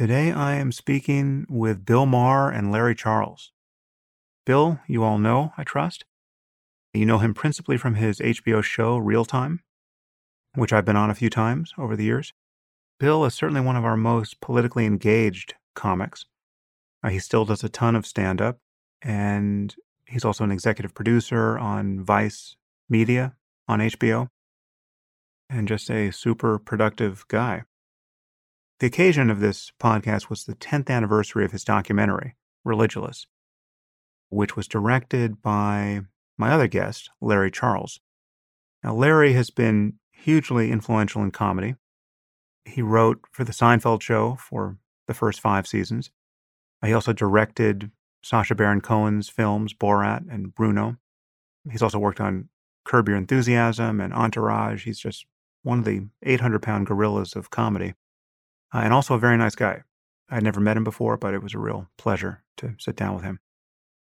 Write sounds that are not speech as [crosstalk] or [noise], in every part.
Today I am speaking with Bill Maher and Larry Charles. Bill, you all know, I trust. You know him principally from his HBO show Real Time, which I've been on a few times over the years. Bill is certainly one of our most politically engaged comics. Uh, he still does a ton of stand up, and he's also an executive producer on Vice Media on HBO, and just a super productive guy. The occasion of this podcast was the 10th anniversary of his documentary, Religulous, which was directed by my other guest, Larry Charles. Now, Larry has been hugely influential in comedy. He wrote for The Seinfeld Show for the first five seasons. He also directed Sacha Baron Cohen's films, Borat and Bruno. He's also worked on Curb Your Enthusiasm and Entourage. He's just one of the 800 pound gorillas of comedy, uh, and also a very nice guy. I'd never met him before, but it was a real pleasure to sit down with him.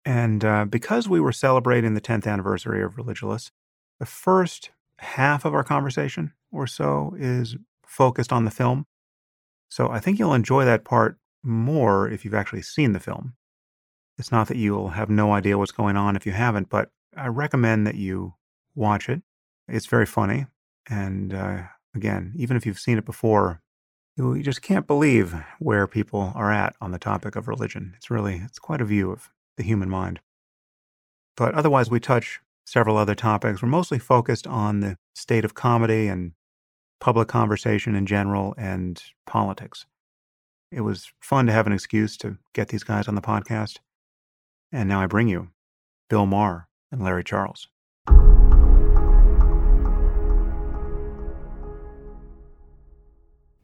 And uh, because we were celebrating the 10th anniversary of Religulous, the first half of our conversation or so is focused on the film. So I think you'll enjoy that part more if you've actually seen the film. It's not that you'll have no idea what's going on if you haven't, but I recommend that you watch it. It's very funny. And uh, again, even if you've seen it before, you just can't believe where people are at on the topic of religion. It's really, it's quite a view of the human mind. But otherwise, we touch several other topics. We're mostly focused on the state of comedy and public conversation in general and politics. It was fun to have an excuse to get these guys on the podcast. And now I bring you Bill Maher and Larry Charles.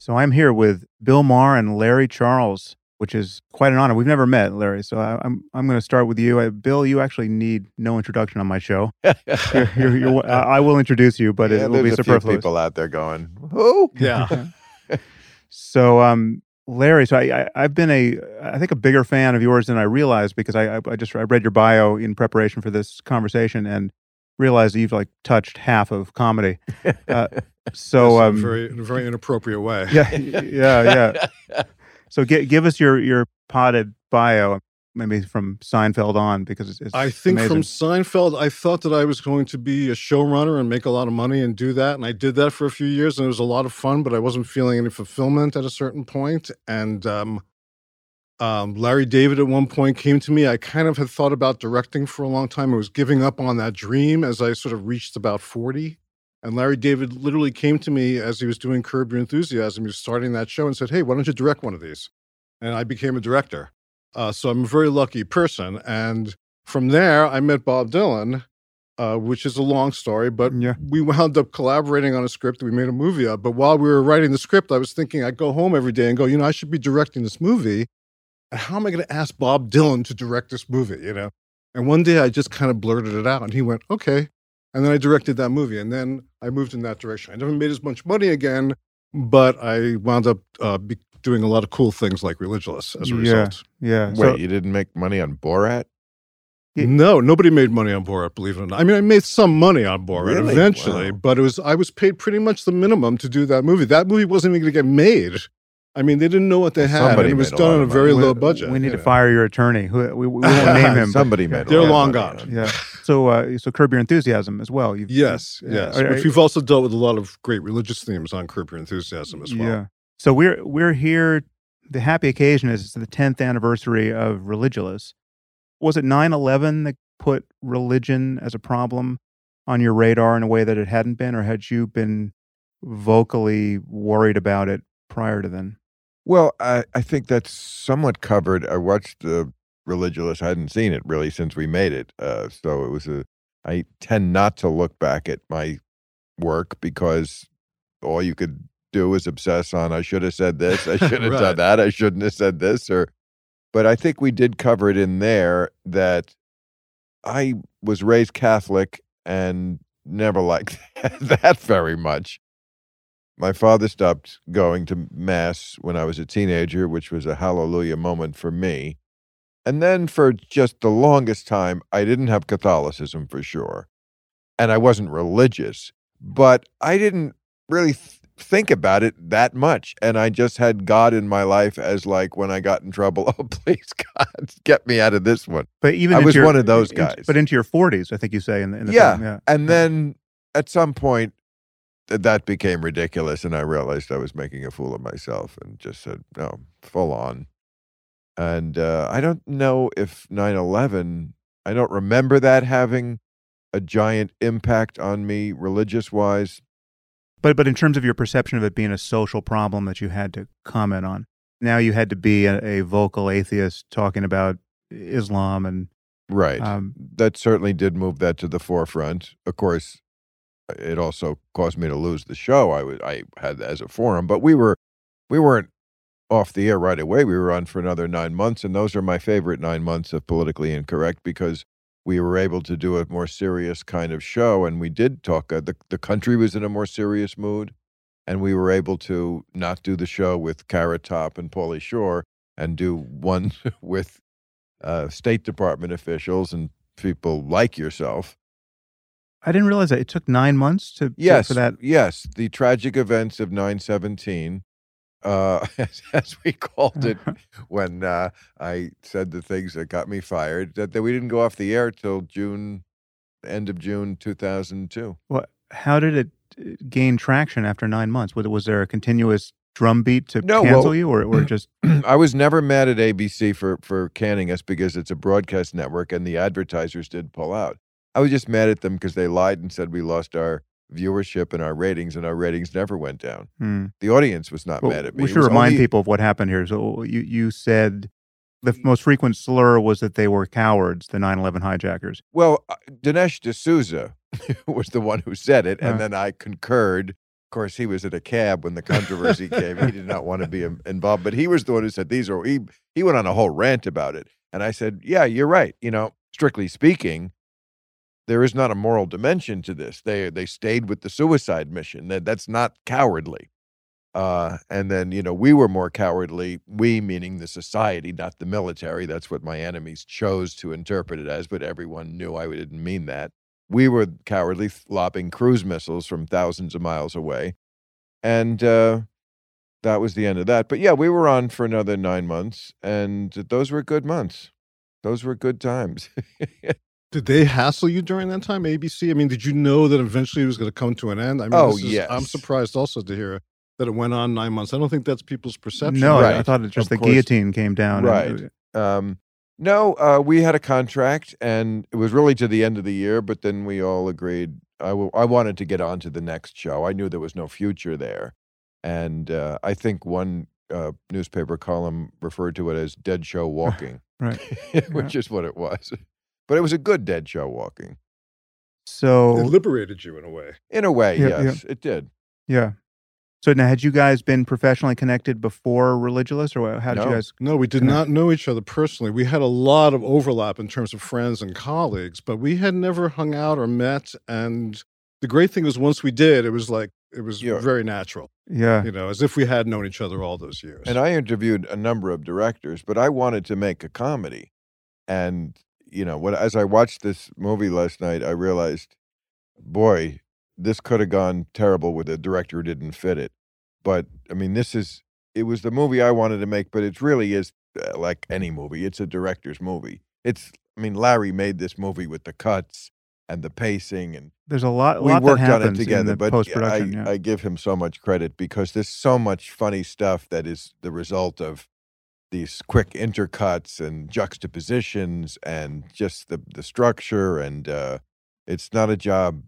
So I'm here with Bill Maher and Larry Charles which is quite an honor. We've never met, Larry, so I, am I'm, I'm going to start with you. Bill, you actually need no introduction on my show. [laughs] you're, you're, you're, I will introduce you, but yeah, it will be superfluous. people out there going, "Who?" Yeah. [laughs] so, um, Larry, so I, I have been a I think a bigger fan of yours than I realized because I I just I read your bio in preparation for this conversation and realized that you've like touched half of comedy. [laughs] Uh, so um, very in a very inappropriate way. Yeah, yeah, yeah. So g- give us your your potted bio, maybe from Seinfeld on, because it's. it's I think amazing. from Seinfeld, I thought that I was going to be a showrunner and make a lot of money and do that, and I did that for a few years, and it was a lot of fun. But I wasn't feeling any fulfillment at a certain point, and um, um, Larry David at one point came to me. I kind of had thought about directing for a long time. I was giving up on that dream as I sort of reached about 40. And Larry David literally came to me as he was doing Curb Your Enthusiasm. He was starting that show and said, Hey, why don't you direct one of these? And I became a director. Uh, so I'm a very lucky person. And from there, I met Bob Dylan, uh, which is a long story, but yeah. we wound up collaborating on a script. That we made a movie of. But while we were writing the script, I was thinking I'd go home every day and go, you know, I should be directing this movie. And how am I going to ask Bob Dylan to direct this movie? You know? And one day I just kind of blurted it out, and he went, okay. And then I directed that movie, and then I moved in that direction. I never made as much money again, but I wound up uh, be- doing a lot of cool things like Religulous as a result. Yeah. Wait, so, you didn't make money on Borat? No, nobody made money on Borat. Believe it or not. I mean, I made some money on Borat really? eventually, wow. but it was I was paid pretty much the minimum to do that movie. That movie wasn't even going to get made I mean, they didn't know what they had. and it was done on a very low budget. We need to know. fire your attorney. We, we, we won't [laughs] name him. Somebody made. They're long gone. Yeah. [laughs] So, uh, so curb your enthusiasm as well. You've, yes, yes. Which we've also dealt with a lot of great religious themes on curb your enthusiasm as well. Yeah. So we're we're here. The happy occasion is the 10th anniversary of Religulous. Was it 9/11 that put religion as a problem on your radar in a way that it hadn't been, or had you been vocally worried about it prior to then? Well, I, I think that's somewhat covered. I watched the Religulous. I hadn't seen it really since we made it. Uh, so it was a. I tend not to look back at my work because all you could do is obsess on. I should have said this. I [laughs] should have right. done that. I shouldn't have said this. Or, but I think we did cover it in there that I was raised Catholic and never liked [laughs] that very much. My father stopped going to Mass when I was a teenager, which was a hallelujah moment for me. And then for just the longest time, I didn't have Catholicism for sure. And I wasn't religious, but I didn't really th- think about it that much. And I just had God in my life as like when I got in trouble, [laughs] oh please God, get me out of this one. But even I was your- one of those guys. but into your 40s, I think you say in the, in the Yeah, film. Yeah. And then at some point that became ridiculous and I realized I was making a fool of myself and just said, no, full on. And uh, I don't know if 9/11 I don't remember that having a giant impact on me religious wise. But but in terms of your perception of it being a social problem that you had to comment on, now you had to be a, a vocal atheist talking about Islam and Right. um, that certainly did move that to the forefront. Of course, it also caused me to lose the show I had as a forum, but we were we weren't off the air right away. We were on for another 9 months and those are my favorite 9 months of politically incorrect because we were able to do a more serious kind of show and we did talk uh, the the country was in a more serious mood and we were able to not do the show with Carrot Top and Pauly Shore and do one [laughs] with uh, State Department officials and people like yourself. I didn't realize that it took nine months to to- Yes, for that. yes, the tragic events of 917, uh, [laughs] as, as we called it [laughs] when uh, I said the things that got me fired, that, that we didn't go off the air till June, end of June 2002. What? How did it uh, gain traction after nine months? Was, was there a continuous drumbeat to No, cancel well- you, or or just [clears throat] I was never mad at ABC for for canning us because it's a broadcast network and the advertisers did pull out. I was just mad at them because they lied and said we lost our viewership and our ratings, and our ratings never went down. Hmm. The audience was not Well, mad at me. we should remind only- people of what happened here. So you you said the most frequent slur was that they were cowards, the 9/11 hijackers. Well, uh, Dinesh D'Souza [laughs] was the one who said it, and Uh. then I concurred. Of course, he was in a cab when the controversy came. He did not want to be involved, but he was the one who said these are. He he went on a whole rant about it, and I said, "Yeah, you're right. You know, strictly speaking, there is not a moral dimension to this. They they stayed with the suicide mission. That that's not cowardly." Uh, and then you know we were more cowardly. We meaning the society, not the military. That's what my enemies chose to interpret it as. But everyone knew I didn't mean that. We were cowardly, lobbing cruise missiles from thousands of miles away, and uh, that was the end of that. But yeah, we were on for another nine months, and those were good months. Those were good times. [laughs] Did they hassle you during that time, ABC? I mean, did you know that eventually it was going to come to an end? I mean, Oh, this is- I'm surprised also to hear that it went on nine months. I don't think that's people's perception. No, I- I, thought it just Of the course. guillotine came down. and- Right. Um, no, uh, we had a contract, and it was really to the end of the year. But then we all agreed. I w- I wanted to get on to the next show. I knew there was no future there, and uh, I think one uh, newspaper column referred to it as "dead show [laughs] walking," Right. [laughs] which is what it was. But it was a good dead show walking, So It liberated you in a way. in a way. Yeah, yeah. yes, it did. yeah. So now, had you guys been professionally connected before Religulous, or how did you guys? No, we did Connect. not know each other personally. We had a lot of overlap in terms of friends and colleagues, but we had never hung out or met. And the great thing was once we did, it was like, it was Yeah. very natural, Yeah. you know, as if we had known each other all those years. And I interviewed a number of directors, but I wanted to make a comedy. And, you know, when as I watched this movie last night, I realized, boy, this could have gone terrible with a director who didn't fit it. But I mean, this is it was the movie I wanted to make, but it really is uh, like any movie. It's a director's movie. It's I mean, Larry made this movie with the cuts and the pacing and There's a lot. we lot worked that on it together, but I. Yeah. I give him so much credit because there's so much funny stuff that is the result of these quick intercuts and juxtapositions and just the the structure and uh, it's not a job.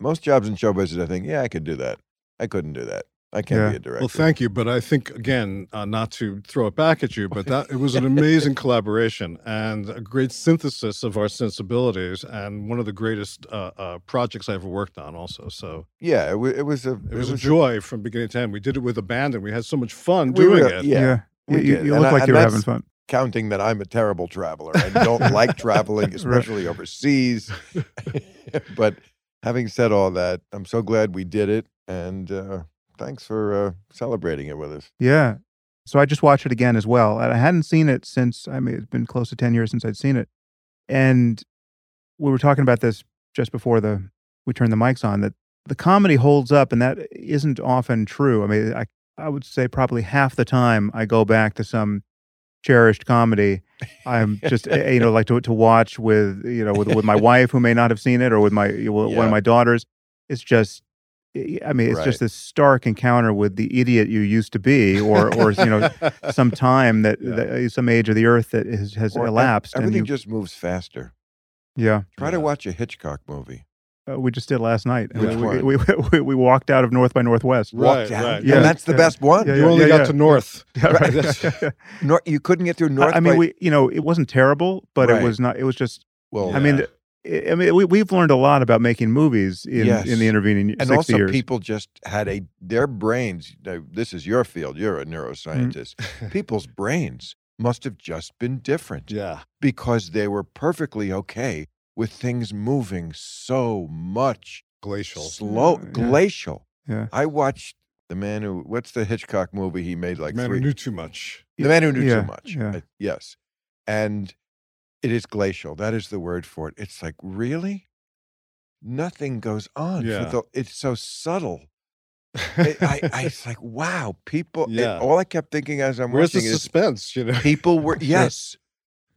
Most jobs in show business, I think, yeah, I could do that. I couldn't do that. I can't Yeah. be a director. Well, thank you, but I think again, uh, not to throw it back at you, but that it was an amazing collaboration and a great synthesis of our sensibilities, and one of the greatest uh, uh, projects I ever worked on. Also, so Yeah, it, wa- it was a it was, a joy from beginning to end. We did it with abandon. We had so much fun We doing were- it. yeah. You, you look I- like you were having fun. counting that I'm a terrible traveler. I don't like [laughs] traveling, especially overseas. [laughs] [laughs] but having said all that, I'm so glad we did it, and uh, thanks for uh, celebrating it with us. Yeah. So I just watched it again as well. And I hadn't seen it since, I mean, it's been close to 10 years since I'd seen it. And we were talking about this just before the we turned the mics on that the comedy holds up, and that isn't often true. I mean, I I would say probably half the time I go back to some cherished comedy. I'm [laughs] just eh, you know like to to watch with you know with with my [laughs] wife who may not have seen it or with my one of my daughters. It's just eh, I mean it's Right. just this stark encounter with the idiot you used to be or or you know [laughs] some time that, Yeah. that some age of the earth that has, has Or elapsed and Everything you, just moves faster. yeah Try to watch a Hitchcock movie. Uh, we just did last night And Which we, one? we, we, [laughs] we, we walked out of North by Northwest Right, Walked out, right. and Yeah. that's the Yeah. best one. Yeah, you only yeah, got yeah. to north. [laughs] Yeah, right. That's- [laughs] Nor- you couldn't get through North. I mean, by- we you know it wasn't terrible, but Right. it was not. It was just. well, I mean, I I mean, we we've learned a lot about making movies in Yes. in the intervening years. and sixty also years. people just had a their brains. now, This is your field. You're a neuroscientist. People's brains must have just been different yeah. because they were perfectly okay with things moving so much Glacial. slow, Yeah. glacial. Yeah. I watched the man who. What's the Hitchcock movie he made? Like the Man three. who knew too much. The man who knew Yeah, too much. yeah. Uh, yes. And it is glacial. That is the word for it. It's like, really? Nothing goes on. for Yeah. the, it's so subtle. It- I, [laughs] I, it's like, wow, people. it- Yeah. all I kept thinking as I'm Where's the watching is suspense? You know. people were, [laughs] yes,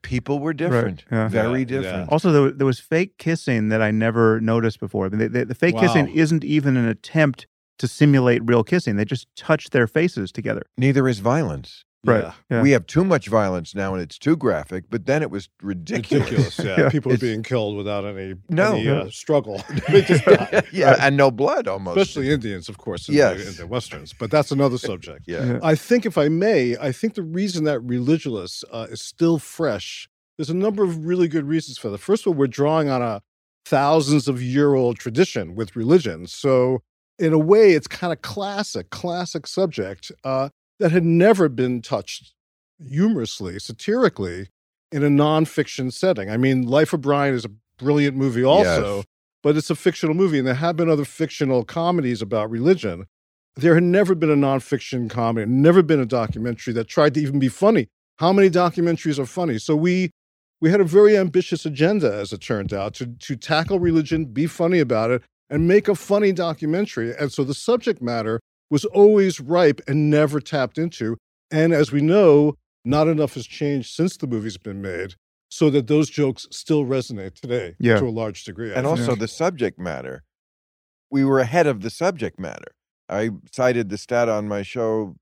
people were different. yeah. Very Yeah, different. Also, there, there was fake kissing that I never noticed before. I mean, the, the, the fake kissing isn't even an attempt to simulate real kissing. They just touch their faces together. Neither is violence. Right. Yeah. Yeah. We have too much violence now and it's too graphic, but then it was ridiculous. Ridiculous. [laughs] Yeah. Yeah. People are being killed without any, No. any uh, struggle. [laughs] they just [laughs] die. yeah, and no blood almost. Especially Indians, of course, in, the, Yes. in the westerns. But that's another subject. yeah. Yeah. I think, if I may, I think the reason that Religulous uh, is still fresh, there's a number of really good reasons for that. First of all, we're drawing on a thousands of year old tradition with religion. So, in a way, it's kind of classic, classic subject uh, that had never been touched humorously, satirically in a nonfiction setting. I mean, Life of Brian is a brilliant movie, also, Yes. but it's a fictional movie, and there have been other fictional comedies about religion there had never been a nonfiction comedy, never been a documentary that tried to even be funny. How many documentaries are funny? So we we had a very ambitious agenda, as it turned out, to to tackle religion, be funny about it, and make a funny documentary. And so the subject matter was always ripe and never tapped into. And as we know, not enough has changed since the movie's been made, so that those jokes still resonate today Yeah. to a large degree. I and think. also the subject matter. We were ahead of the subject matter. I cited the stat on my show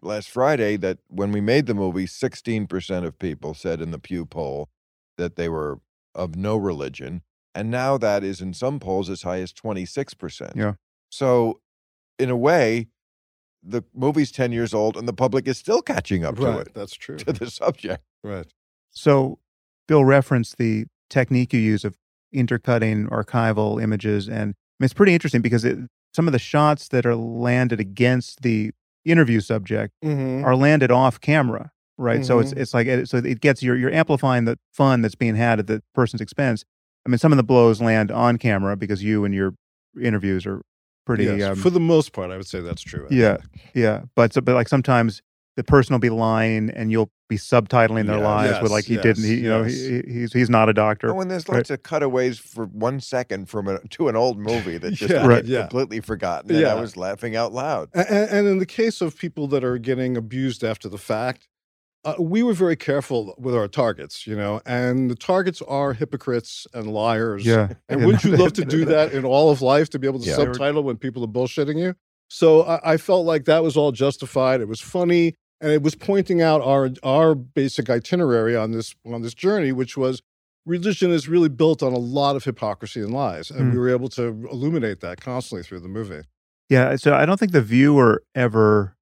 last Friday that when we made the movie, 16% of people said in the Pew poll that they were of no religion. And now that is in some polls as high as 26%. Yeah. So, in a way, the movie's 10 years old and the public is still catching up to it, that's true. to the subject. Right. So, Bill referenced the technique you use of intercutting archival images, and I mean, it's pretty interesting because it, some of the shots that are landed against the interview subject Mhm. are landed off camera, right? So it's Mhm. it's like so it gets you're you're amplifying the fun that's being had at the person's expense. I mean, some of the blows land on camera because you and your interviews are pretty. Yes, um, for the most part, I would say that's true. I yeah, think. yeah, but so, but like sometimes the person will be lying and you'll be subtitling their Yeah. lies with like he yes, didn't. He, you know, he, he's he's not a doctor. Oh, and there's Right. lots of cutaways for one second from a, to an old movie that just Yeah, Right. yeah. completely forgotten. And I was laughing out loud. A- a- And, in the case of people that are getting abused after the fact, uh, we were very careful with our targets, you know, and the targets are hypocrites and liars. yeah, And wouldn't you love to [laughs] do that in all of life to be able to Yeah. subtitle when people are bullshitting you? So I, I felt like that was all justified. It was funny, and it was pointing out our our basic itinerary on this on this journey, which was religion is really built on a lot of hypocrisy and lies, and Mm. we were able to illuminate that constantly through the movie. Yeah, so I don't think the viewer ever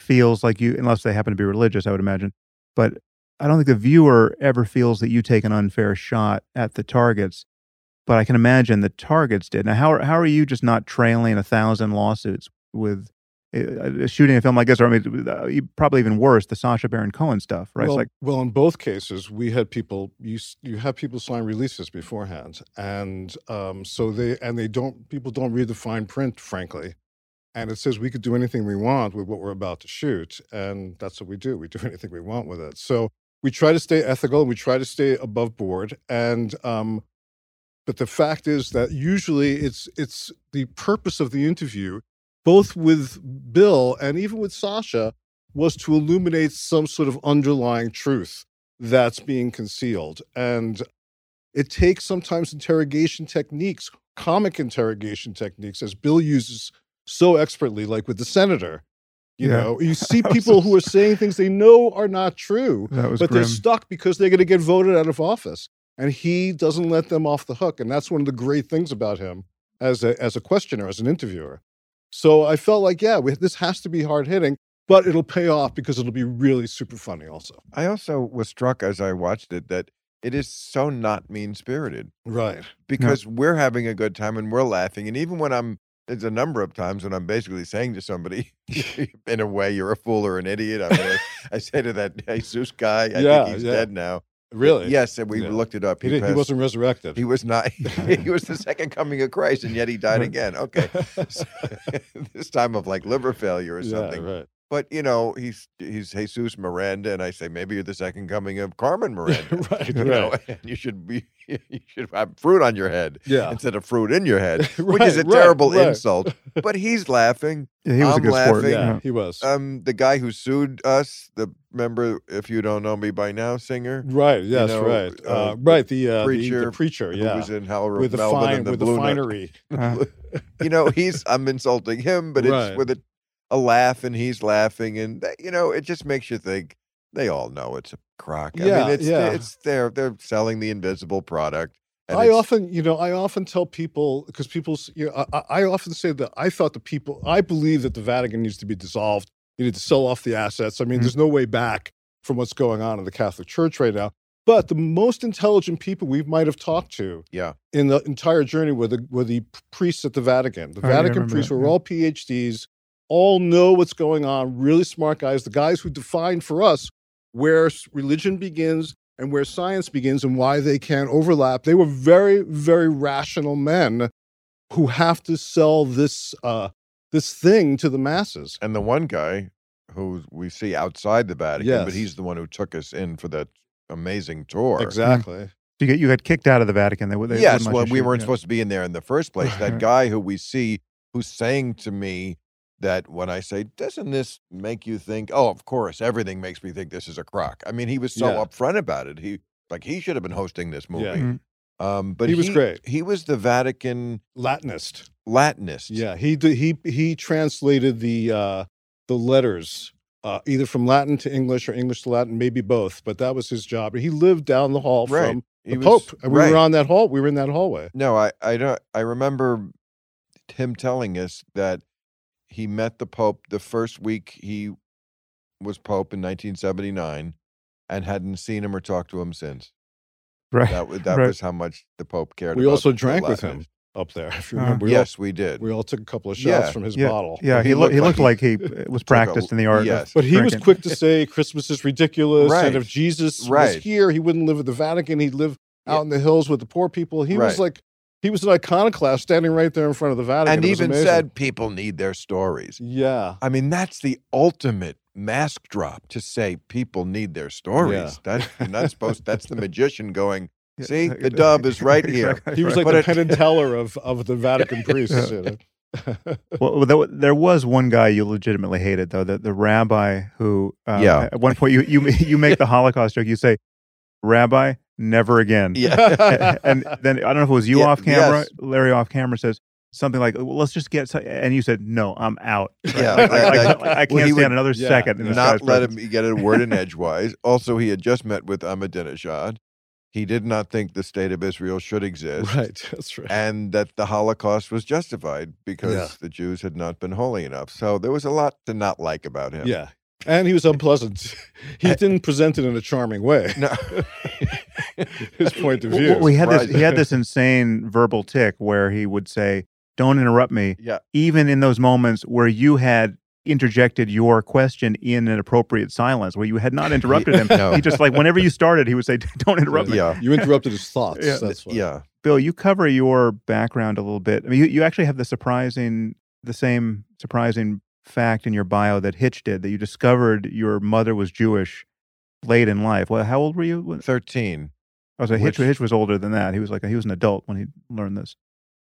feels like you, unless they happen to be religious, I would imagine. But I don't think the viewer ever feels that you take an unfair shot at the targets. But I can imagine the targets did. Now, how are, how are you just not trailing a thousand lawsuits with uh, shooting a film like this? Or I mean, uh, probably even worse, the Sacha Baron Cohen stuff, right? Well, it's like, well, in both cases, we had people you you have people sign releases beforehand, and um, so they and they don't people don't read the fine print, frankly, and it says we could do anything we want with what we're about to shoot, and that's what we do. We [laughs] do anything we want with it. So we try to stay ethical and we try to stay above board, and um, But the fact is that usually it's it's the purpose of the interview, both with Bill and even with Sacha, was to illuminate some sort of underlying truth that's being concealed. And it takes sometimes interrogation techniques, comic interrogation techniques, as Bill uses so expertly, like with the senator. You Yeah. know, you [laughs] see people who are [laughs] saying things they know are not true, but grim. they're stuck because they're going to get voted out of office. And he doesn't let them off the hook. And that's one of the great things about him as a, as a questioner, as an interviewer. So I felt like, yeah, we, this has to be hard hitting, but it'll pay off because it'll be really super funny also. I also was struck as I watched it that it is so not mean spirited Right. because we're having a good time and we're laughing. And even when I'm, there's a number of times when I'm basically saying to somebody, [laughs] [laughs] in a way, you're a fool or an idiot. I mean, I, I [laughs] say to that Jesus guy, I Yeah, think he's yeah. dead now. Really? Yes, and we Yeah. looked it up. He, he passed- wasn't resurrected. He was not. he was the second coming of Christ, and yet he died again. Okay, So, this time of like liver failure or yeah, something. right. But you know, he's he's Jesus Miranda, and I say maybe you're the second coming of Carmen [laughs] Miranda. right, [laughs] you know, [laughs] and you should be you should have fruit on your head Yeah. instead of fruit in your head, which is a Right, right, terrible right. insult. But he's laughing. Yeah, he was a I'm good sport. laughing. Yeah, Yeah. he was. Um, the guy who sued us, the member, if you don't know me by now, singer right. Yes. know, right. uh, Uh, right. The, uh, the- the preacher preacher. who Yeah. was in with the fine, and the with the finery. Uh, you know, he's I'm insulting him, but it's Right. with a, a laugh, and he's laughing, and that, you know, it just makes you think they all know it's a crock. I Yeah, mean, it's yeah. it's they're they're selling the invisible product. and I often, you know, I often tell people because people, s- you know, I, I I often say that I thought the people, I believe that the Vatican needs to be dissolved. You need to sell off the assets. I mean, Mhm. there's no way back from what's going on in the Catholic Church right now. But the most intelligent people we might have talked to yeah, in the entire journey were the were the priests at the Vatican. The Oh, Vatican priests that, were yeah. all PhDs, all know what's going on. Really smart guys. The guys who define for us where religion begins and where science begins and why they can't overlap. They were very very rational men who have to sell this uh, this thing to the masses. and the one guy who we see outside the Vatican, but he's the one who took us in for that amazing tour. Exactly. you get you got kicked out of the Vatican. They, would- they yes, well, we weren't yeah. supposed to be in there in the first place. That [laughs] guy who we see who's saying to me that when I say, doesn't this make you think? Oh, of course, everything makes me think this is a crock. I mean, he was so Yeah. upfront about it. He like he should have been hosting this movie. Yeah. Mhm. Um, but He was great. He was the Vatican Latinist. Latinist. Yeah, he did, he he translated the uh, the letters uh, either from Latin to English or English to Latin, maybe both. But that was his job. He lived down the hall Right. from He the was- Pope, and we right. were on that hall. We were in that hallway. No, I I don't. I remember him telling us that he met the Pope the first week he was Pope in 1979, and hadn't seen him or talked to him since. Right. That was that Right. was how much the Pope cared. We about also drank with him up there. If you Uh, remember, we yes, we did. we all took a couple of shots Yeah, from his yeah, bottle. Yeah, He he, looked. He looked looked like like he was took a- practiced in the art. yes. Of But he was quick to say Christmas is ridiculous, Right. and if Jesus was here, he wouldn't live at the Vatican. He'd live Yeah. out in the hills with the poor people. He was like, he was an iconoclast standing right there in front of the Vatican. and even amazing. said people need their stories. "Yeah, I mean, that's the ultimate mask drop to say people need their stories. That you're not supposed. That's the magician going. [laughs] See, the dub is right here. He was like But the it- Penn and Teller of of the Vatican [laughs] priests." you know. [laughs] Well, there, was one guy you legitimately hated, though. The the rabbi who, uh, Yeah. At one point, you you you make the Holocaust joke. You say, "Rabbi, never again." Yeah. [laughs] and then I don't know if it was you Yeah, off camera. yes. Larry off camera says something like, well, "Let's just get," and you said, "No, I'm out." Yeah, Like, like- like, like- like, I can't well, stand would- another yeah, second in this not guy's let presence. him get a word in [laughs] edgewise. Also, he had just met with Ahmadinejad. He did not think the state of Israel should exist. right, [laughs] that's right. And that the Holocaust was justified because Yeah. the Jews had not been holy enough. So there was a lot to not like about him. Yeah, and he was unpleasant. he didn't present it in a charming way. No. [laughs] His point of view. well, he had this. He had this insane verbal tick where he would say, "Don't interrupt me," yeah. even in those moments where you had interjected your question in an appropriate silence, where you had not [laughs] interrupted him. No. He just like whenever you started, he would say, [laughs] "Don't interrupt me." Yeah. You interrupted his thoughts. Yeah. That's why. Yeah. Bill, you cover your background a little bit. I mean, you, you actually have the surprising, the same surprising fact in your bio that Hitch did that you discovered your mother was Jewish late in life. Well, how old were you? when- 13. I was like, Hitch, Hitch was older than that. He was like he was an adult when he learned this.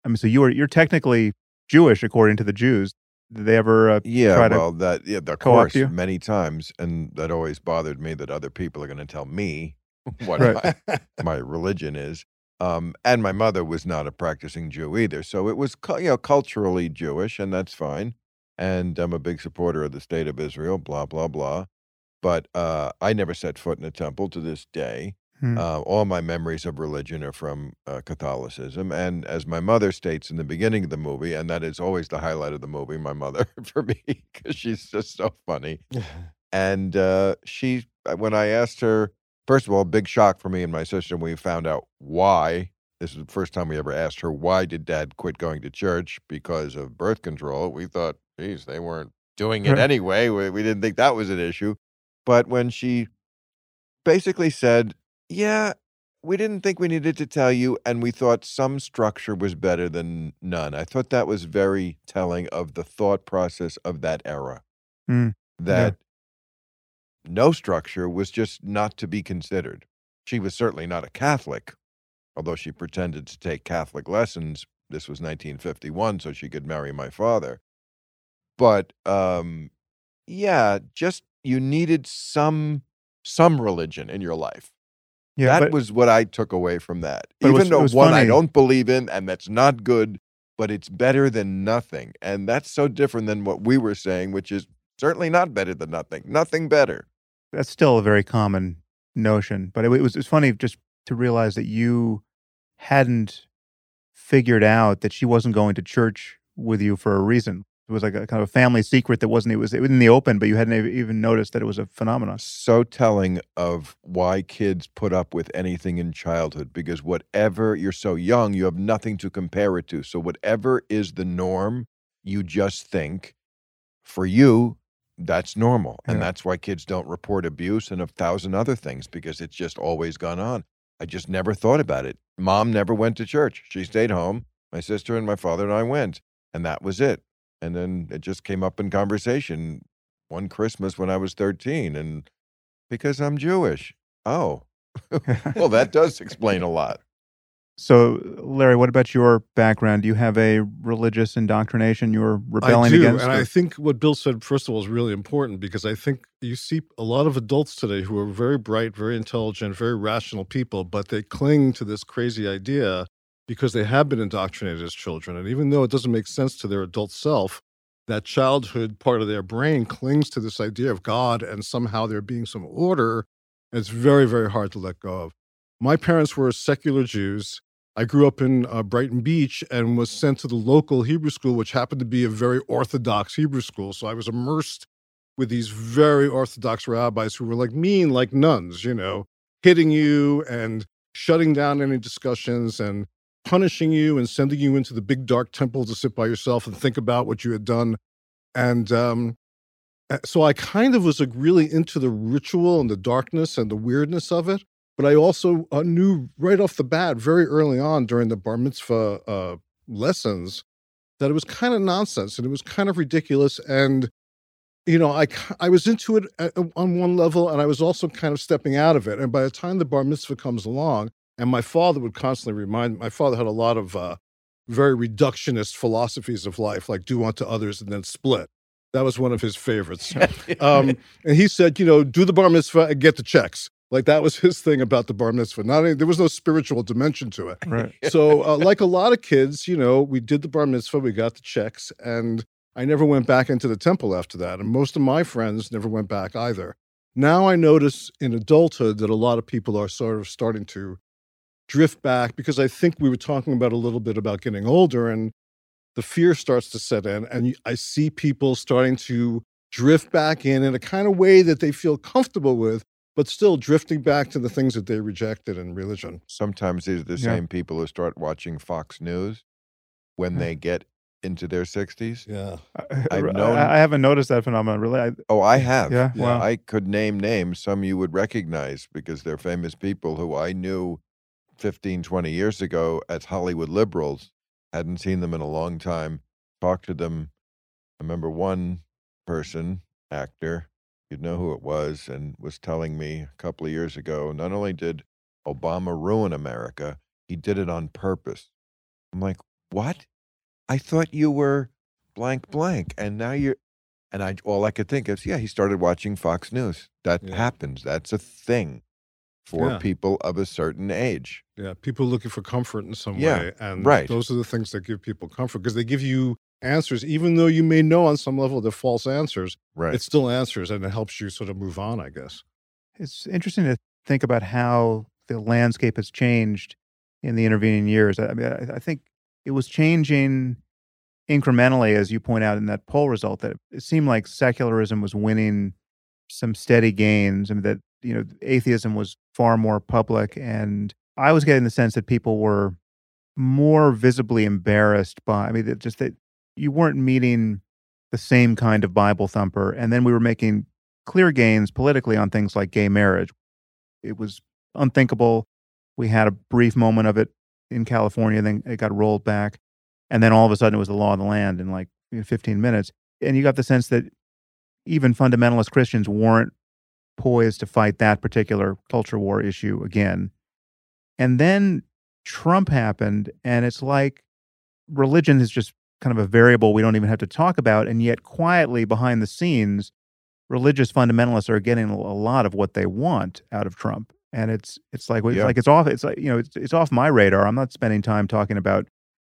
I mean, so you were you're technically Jewish according to the Jews. Did they ever? Uh, Yeah, try to well, that yeah, of course, you? many times, and that always bothered me that other people are going to tell me [laughs] what Right. my, my religion is. Um, and my mother was not a practicing Jew either, so it was you know culturally Jewish, and that's fine. And I'm a big supporter of the state of Israel. Blah blah blah. But uh, I never set foot in a temple to this day. Hmm. Uh, all my memories of religion are from uh, Catholicism. And as my mother states in the beginning of the movie, and that is always the highlight of the movie, my mother, [laughs] for me, because she's just so funny. [laughs] And uh, she, uh, when I asked her, first of all, big shock for me and my sister when we found out why. This is the first time we ever asked her, why did dad quit going to church because of birth control? We thought, geez, they weren't doing it anyway. We, we didn't think that was an issue. But when she basically said, yeah, we didn't think we needed to tell you, and we thought some structure was better than none. I thought that was very telling of the thought process of that era. Mm, That no structure was just not to be considered. She was certainly not a Catholic, although she pretended to take Catholic lessons. This was 1951, so she could marry my father. But um, yeah, just you needed some some religion in your life yeah, that but, was what I took away from that. Even was- though one I don't believe in and that's not good, but it's better than nothing. And that's so different than what we were saying, which is certainly not better than nothing. Nothing better. that's still a very common notion. But it, was it's funny just to realize that you hadn't figured out that she wasn't going to church with you for a reason. It was like a kind of a family secret that wasn't. It was in the open, but you hadn't even noticed that it was a phenomenon. So telling of why kids put up with anything in childhood because whatever you're so young, you have nothing to compare it to. So whatever is the norm, you just think for you, that's normal. And that's why kids don't report abuse and a thousand other things because it's just always gone on. I just never thought about it. Mom never went to church. She stayed home. My sister and my father and I went, and that was it. And then it just came up in conversation one Christmas when I was 13, and because I'm Jewish. Oh, [laughs] well, that does explain a lot. So, Larry, what about your background? Do you have a religious indoctrination you're rebelling I do, against? and or- I think what Bill said first of all is really important because I think you see a lot of adults today who are very bright, very intelligent, very rational people, but they cling to this crazy idea because they have been indoctrinated as children, and even though it doesn't make sense to their adult self, that childhood part of their brain clings to this idea of God and somehow there being some order. and It's very, very hard to let go of. My parents were secular Jews. I grew up in uh, Brighton Beach and was sent to the local Hebrew school, which happened to be a very Orthodox Hebrew school. So I was immersed with these very Orthodox rabbis who were like mean, like nuns, you know, hitting you and shutting down any discussions and punishing you and sending you into the big dark temple to sit by yourself and think about what you had done. And um, uh, so I kind of was like really into the ritual and the darkness and the weirdness of it. But I also uh, knew right off the bat, very early on during the bar mitzvah uh, lessons, that it was kind of nonsense and it was kind of ridiculous. And you know, I I was into it at, on one level, and I was also kind of stepping out of it. And by the time the bar mitzvah comes along, and my father would constantly remind my father had a lot of uh, very reductionist philosophies of life, like do unto others and then split. That was one of his favorites. [laughs] Um, and he said, you know, do the bar mitzvah and get the checks. Like that was [laughs] his thing about the bar mitzvah. Not any, there was no spiritual dimension to it. right. [laughs] So, uh, like a lot of kids, you know, we did the bar mitzvah, we got the checks, and I never went back into the temple after that. And most of my friends never went back either. Now I notice in adulthood that a lot of people are sort of starting to drift back because I think we were talking about a little bit about getting older and the fear starts to set in. And I see people starting to drift back in in a kind of way that they feel comfortable with, but still drifting back to the things that they rejected in religion. Sometimes these are the Yeah. same people who start watching Fox News when Yeah. they get into their 60s. Yeah. I, I've I- known- I haven't noticed that phenomenon really. I, Oh, I have. yeah, Yeah, wow. I could name names, some you would recognize because they're famous people who I knew 15, 20 years ago as Hollywood liberals. Hadn't seen them in a long time. Talked to them. I remember one person, actor, you'd know who it was, and was telling me a couple of years ago not only did Obama ruin America. He did it on purpose. I'm like, what? I thought you were blank blank, and now you're. And I all I could think is, yeah, he started watching Fox News. That Yeah. happens. That's a thing for Yeah. people of a certain age. Yeah, people looking for comfort in some Yeah, way, and right. those are the things that give people comfort because they give you answers, even though you may know on some level they're false answers. Right. It's still answers, and it helps you sort of move on, I guess. It's interesting to think about how the landscape has changed in the intervening years. I I mean, I, I think it was changing incrementally, as you point out in that poll result, that it seemed like secularism was winning some steady gains. I mean, that, you know, atheism was far more public. And I was getting the sense that people were more visibly embarrassed by, I mean, just that you weren't meeting the same kind of Bible thumper. And then we were making clear gains politically on things like gay marriage. It was unthinkable. We had a brief moment of it in California, then it got rolled back. And then all of a sudden it was the law of the land in like 15 minutes. And you got the sense that even fundamentalist Christians weren't poised to fight that particular culture war issue again. And then Trump happened, and it's like religion is just kind of a variable we don't even have to talk about. And yet, quietly behind the scenes, religious fundamentalists are getting a lot of what they want out of Trump. And it's it's like it's Yeah. like it's off. It's like you know it's it's off my radar. I'm not spending time talking about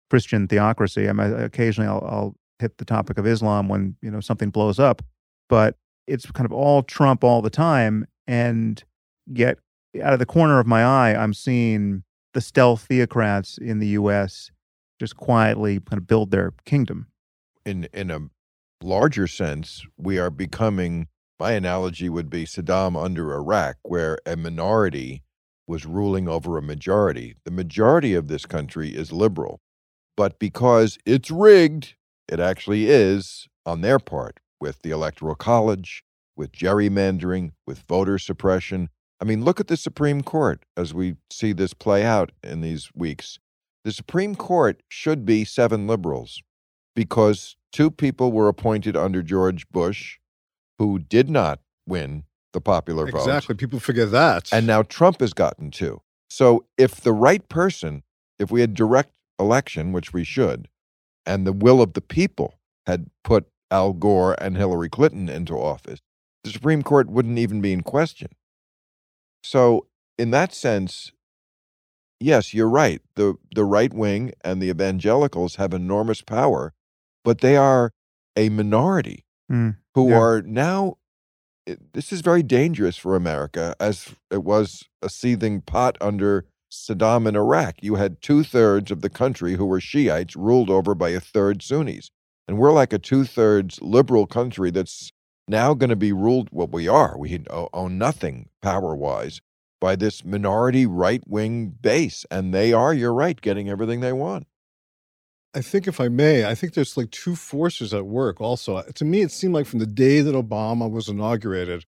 Christian theocracy. I mean, occasionally I'll, I'll hit the topic of Islam when you know something blows up, but it's kind of all Trump all the time. And yet, out of the corner of my eye, I'm seeing the stealth theocrats in the U.S. just quietly kind of build their kingdom. in in a larger sense, we are becoming. My analogy would be Saddam under Iraq, where a minority was ruling over a majority. The majority of this country is liberal, but because it's rigged, it actually is on their part with the Electoral College, with gerrymandering, with voter suppression. I mean, look at the Supreme Court as we see this play out in these weeks. The Supreme Court should be seven liberals because two people were appointed under George Bush who did not win the popular vote. Exactly. People forget that. And now Trump has gotten two. So if the right person, if we had direct election, which we should, and the will of the people had put Al Gore and Hillary Clinton into office, the Supreme Court wouldn't even be in question. So in that sense, yes, you're right. The the right wing and the evangelicals have enormous power, but they are a minority Mm, who yeah. are now this is very dangerous for America as it was a seething pot under Saddam in Iraq. You had two thirds of the country who were Shiites ruled over by a third Sunnis. And we're like a two thirds liberal country that's now going to be ruled, well, we are, we own nothing power wise by this minority right wing base. And they are, you're right, getting everything they want. I think, if I may, I think there's like two forces at work also. To me, it seemed like from the day that Obama was inaugurated,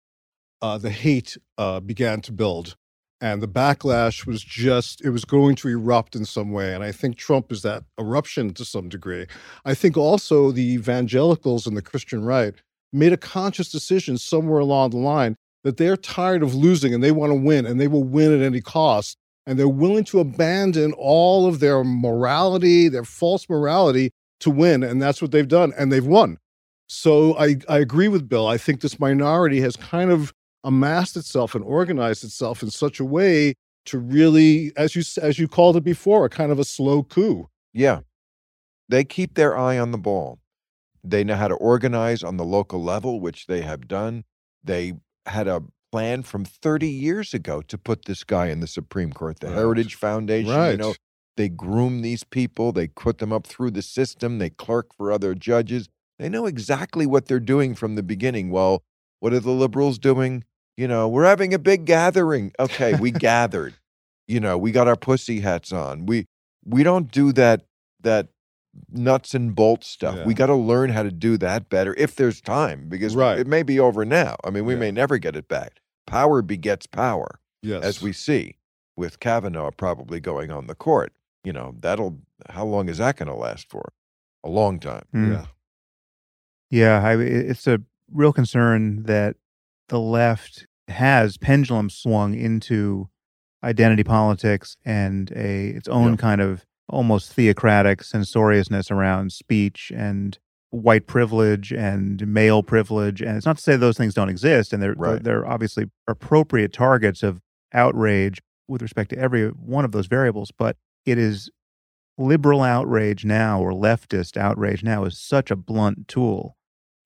uh, the hate uh, began to build. And the backlash was just, it was going to erupt in some way. And I think Trump is that eruption to some degree. I think also the evangelicals and the Christian right made a conscious decision somewhere along the line that they're tired of losing and they want to win and they will win at any cost and they're willing to abandon all of their morality, their false morality to win. And that's what they've done. And they've won. So I, I agree with Bill. I think this minority has kind of amassed itself and organized itself in such a way to really, as you as you called it before, a kind of a slow coup. Yeah. They keep their eye on the ball. They know how to organize on the local level, which they have done. They had a plan from 30 years ago to put this guy in the Supreme Court, the Right. Heritage Foundation. Right. You know, they groom these people, they put them up through the system, they clerk for other judges. They know exactly what they're doing from the beginning. Well, what are the liberals doing? You know, we're having a big gathering. Okay, we gathered. You know, we got our pussy hats on. We we don't do that that nuts and bolts stuff. We got to learn how to do that better if there's time because Right. it may be over now. I mean, we Yeah. may never get it back. Power begets power, Yes. as we see with Kavanaugh probably going on the court. You know, that'll how long is that going to last for? A long time. Mm. yeah. Yeah, I, it's a real concern that the left has pendulum swung into identity politics and a its own Yeah. kind of almost theocratic censoriousness around speech and white privilege and male privilege. And it's not to say those things don't exist, and they're Right. they're obviously appropriate targets of outrage with respect to every one of those variables. But it is liberal outrage now or leftist outrage now is such a blunt tool.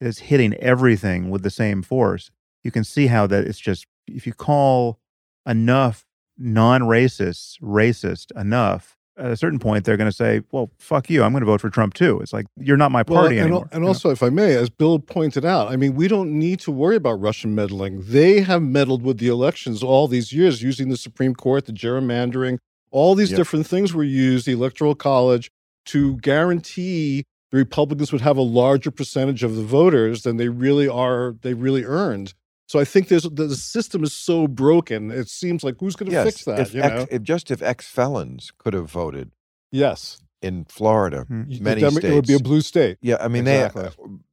It's hitting everything with the same force. You can see how that it's just if you call enough non-racists racist enough, at a certain point they're going to say, "Well, fuck you. I'm going to vote for Trump too." It's like you're not my Well, party and, anymore. and you know? also, if I may, as Bill pointed out, I mean, we don't need to worry about Russian meddling. They have meddled with the elections all these years using the Supreme Court, the gerrymandering, all these Yep. different things were used, the Electoral College, to guarantee the Republicans would have a larger percentage of the voters than they really are, they really earned. So I think there's the, the system is so broken. It seems like who's going to yes, fix that? if, you ex, know? if just if ex felons could have voted yes, in Florida, Hmm. Many Demo- states, it would be a blue state. Yeah, I mean Exactly.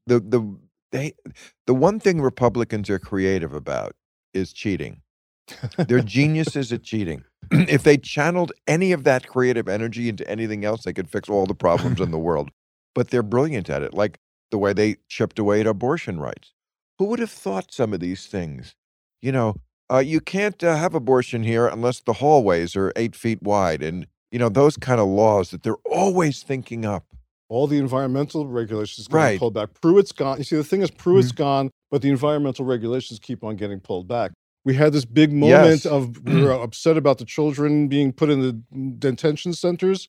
they the the they the one thing Republicans are creative about is cheating. They're geniuses at cheating. [clears throat] if they channeled any of that creative energy into anything else, they could fix all the problems in the world. But they're brilliant at it, like the way they chipped away at abortion rights. Who would have thought some of these things? You know, uh, you can't uh, have abortion here unless the hallways are eight feet wide, and you know those kind of laws that they're always thinking up. all the environmental regulations getting Right. pulled back. Pruitt's gone. You see, the thing is, Pruitt's Mm-hmm. gone, but the environmental regulations keep on getting pulled back. We had this big moment Yes. of we were [clears throat] upset about the children being put in the detention centers.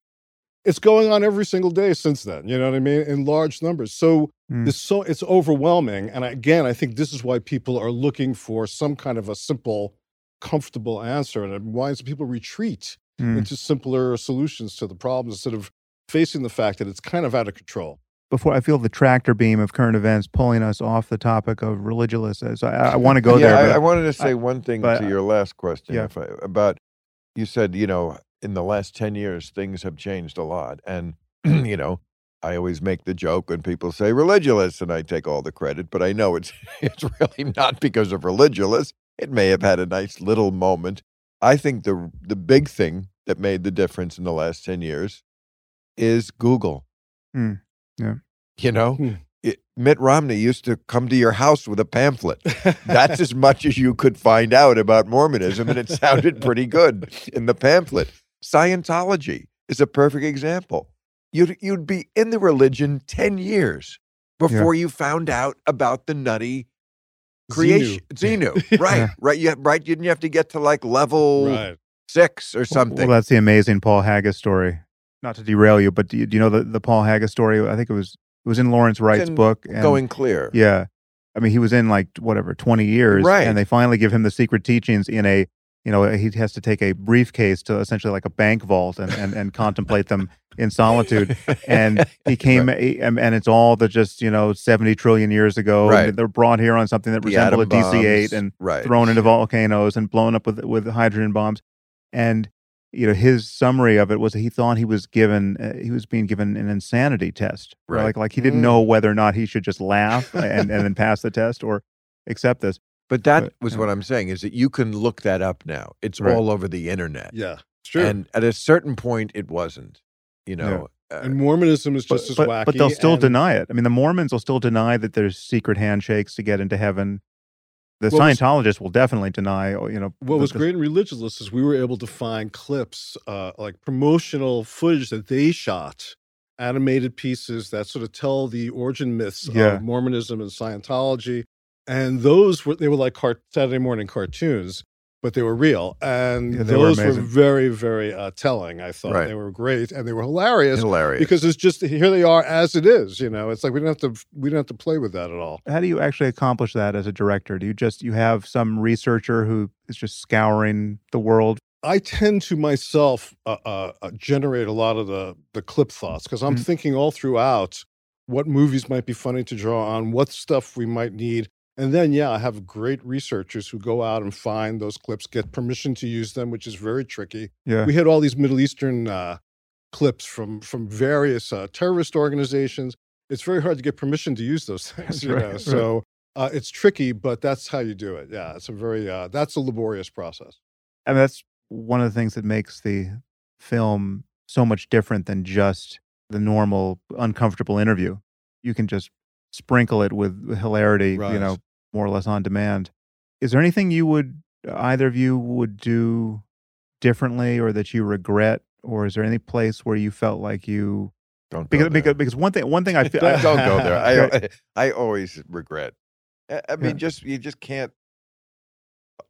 It's going on every single day since then. You know what I mean? In large numbers. So Mm. it's so it's overwhelming. And again, I think this is why people are looking for some kind of a simple, comfortable answer, and why some people retreat Mm. into simpler solutions to the problems instead of facing the fact that it's kind of out of control. Before I feel the tractor beam of current events pulling us off the topic of Religulous, so I, I want to go yeah, there. I, I wanted to I- say one thing but to your last question. yeah. If I, about you said, you know, in the last ten years things have changed a lot, and [clears throat] you know, I always make the joke when people say Religulous, and I take all the credit, but I know it's [laughs] it's really not because of Religulous. It may have had a nice little moment. I think the the big thing that made the difference in the last ten years is Google. Hmm, yeah. You know, Hmm. it, Mitt Romney used to come to your house with a pamphlet. That's as much as you could find out about Mormonism, and it sounded pretty good in the pamphlet. Scientology is a perfect example. You'd, you'd be in the religion 10 years before you found out about the nutty creation. Xenu. [laughs] Right, Yeah. right. You, right. You didn't have to get to like level right. six or something. Well, that's the amazing Paul Haggis story. Not to derail you, but do you, do you know the, the Paul Haggis story? I think it was it was in Lawrence Wright's in book. And, Going clear. Yeah, I mean he was in like whatever twenty years, Right. And they finally give him the secret teachings in a you know he has to take a briefcase to essentially like a bank vault and and, and contemplate them in solitude. And he [laughs] came, he- and, and it's all the just you know seventy trillion years ago. and Right. they're brought here on something that resembled a DC eight and right. thrown into volcanoes and blown up with with hydrogen bombs. And you know his summary of it was that he thought he was given uh, he was being given an insanity test. Right. Like like he didn't Mm. know whether or not he should just laugh and and then pass the test or accept this. But that But, was yeah. what I'm saying is that you can look that up now. It's Right. all over the internet. Yeah. It's true. And at a certain point, it wasn't. You know, uh, and Mormonism is But, just as but, wacky. but they'll still and- deny it. I mean, the Mormons will still deny that there's secret handshakes to get into heaven. The What was- Scientologists will definitely deny. oh, You know What that was great in Religulous is we were able to find clips, uh, like promotional footage that they shot, animated pieces that sort of tell the origin myths Yeah. of Mormonism and Scientology. And those were they were like cart- Saturday morning cartoons, but they were real. And Yeah, they were those were, very, very uh, telling. I thought Right. they were great and they were hilarious hilarious. because it's just here they are as it is. You know, it's like we don't have to we don't have to play with that at all. How do you actually accomplish that as a director? Do you just you have some researcher who is just scouring the world? I tend to myself uh, uh, generate a lot of the the clip thoughts because I'm Mm. thinking all throughout what movies might be funny to draw on, what stuff we might need, and then yeah, I have great researchers who go out and find those clips, get permission to use them, which is very tricky. Yeah. We had all these Middle Eastern uh, clips from from various uh, terrorist organizations. It's very hard to get permission to use those [laughs] things, you right, know. right. So uh, it's tricky, but that's how you do it. Yeah, it's a very uh, that's a laborious process. and that's one of the things that makes the film so much different than just the normal uncomfortable interview. You can just sprinkle it with hilarity, you know, more or less on demand. Is there anything you would either of you would do differently or that you regret or is there any place where you felt like you Don't because there. because, because one thing one thing I feel [laughs] don't go there. [laughs] I, I I always regret. I, I mean, Yeah. just you just can't.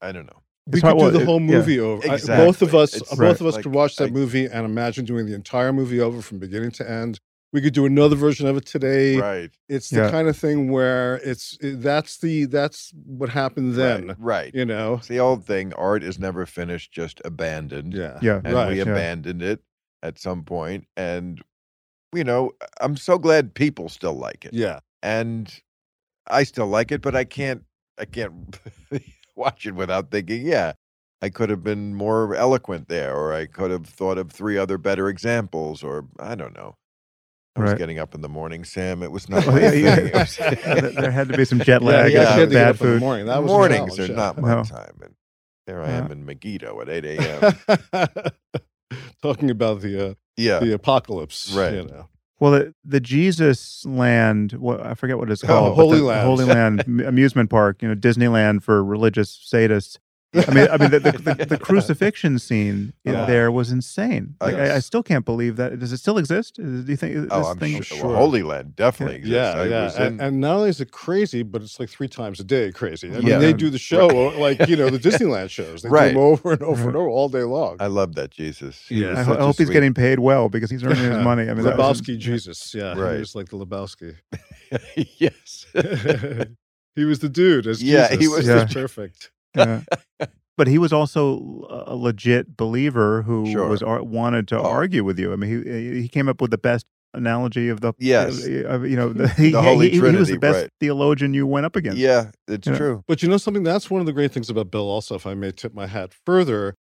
I don't know. We It's hard- could do well, the it- whole yeah. movie over. I- both of us, It's both Right. of us like, could watch that I- movie and imagine doing the entire movie over from beginning to end. We could do another version of it today. Right. It's the Yeah. kind of thing where it's it- that's the that's what happened then. Right. right. You know. It's the old thing. Art is never finished, just abandoned. Yeah. Yeah. and Right, we yeah. abandoned it at some point and you know i'm so glad people still like it Yeah. and i still like it but i can't i can't [laughs] watch it without thinking yeah i could have been more eloquent there or i could have thought of three other better examples or i don't know i was Right. geting up in the morning sam it was [laughs] not Well, my yeah, yeah. thing. Was- [laughs] there there had to be some jet [laughs] lag, yeah, yeah, she had to get bad up in the food. morning. That was mornings are not my No. time and there i Yeah. am in megiddo at 8 a.m Talking about the uh, yeah the apocalypse, Right. You know. Well, the, the Jesus Land, what I forget what it's Oh, called. but Holy the Land. Holy Land amusement park. You know, Disneyland for religious sadists. I mean, I mean, the, the, the, [laughs] the crucifixion scene Yeah. there was insane. Oh, Like, I, I still can't believe that. Does it still exist? Do you think oh, this Oh, I'm thing? sure. Sure. Well, Holy Land definitely exists. Yeah, I yeah, and, in- and not only is it crazy, but it's like three times a day crazy. I mean, Yeah. they do the show uh, like you know the Disneyland shows. They Right. do them over and over and over all day long. I love that Jesus. Yeah. I, ho- such I a hope he's sweet- getting paid well because he's earning his [laughs] money. I mean, that was- Lebowski Jesus, yeah, Right. he was like the Lebowski. [laughs] yes. he was the dude as Yeah, Jesus. he was the- perfect. Yeah. [laughs] But he was also a legit believer who Sure. was ar- wanted to Oh. argue with you. I mean, he he came up with the best analogy of the Yes. uh, you know [laughs] the, he, The Holy he, he was Trinity, the best right. theologian you went up against. yeah, it's Yeah. true. But you know something? That's one of the great things about Bill. Also, if I may tip my hat further,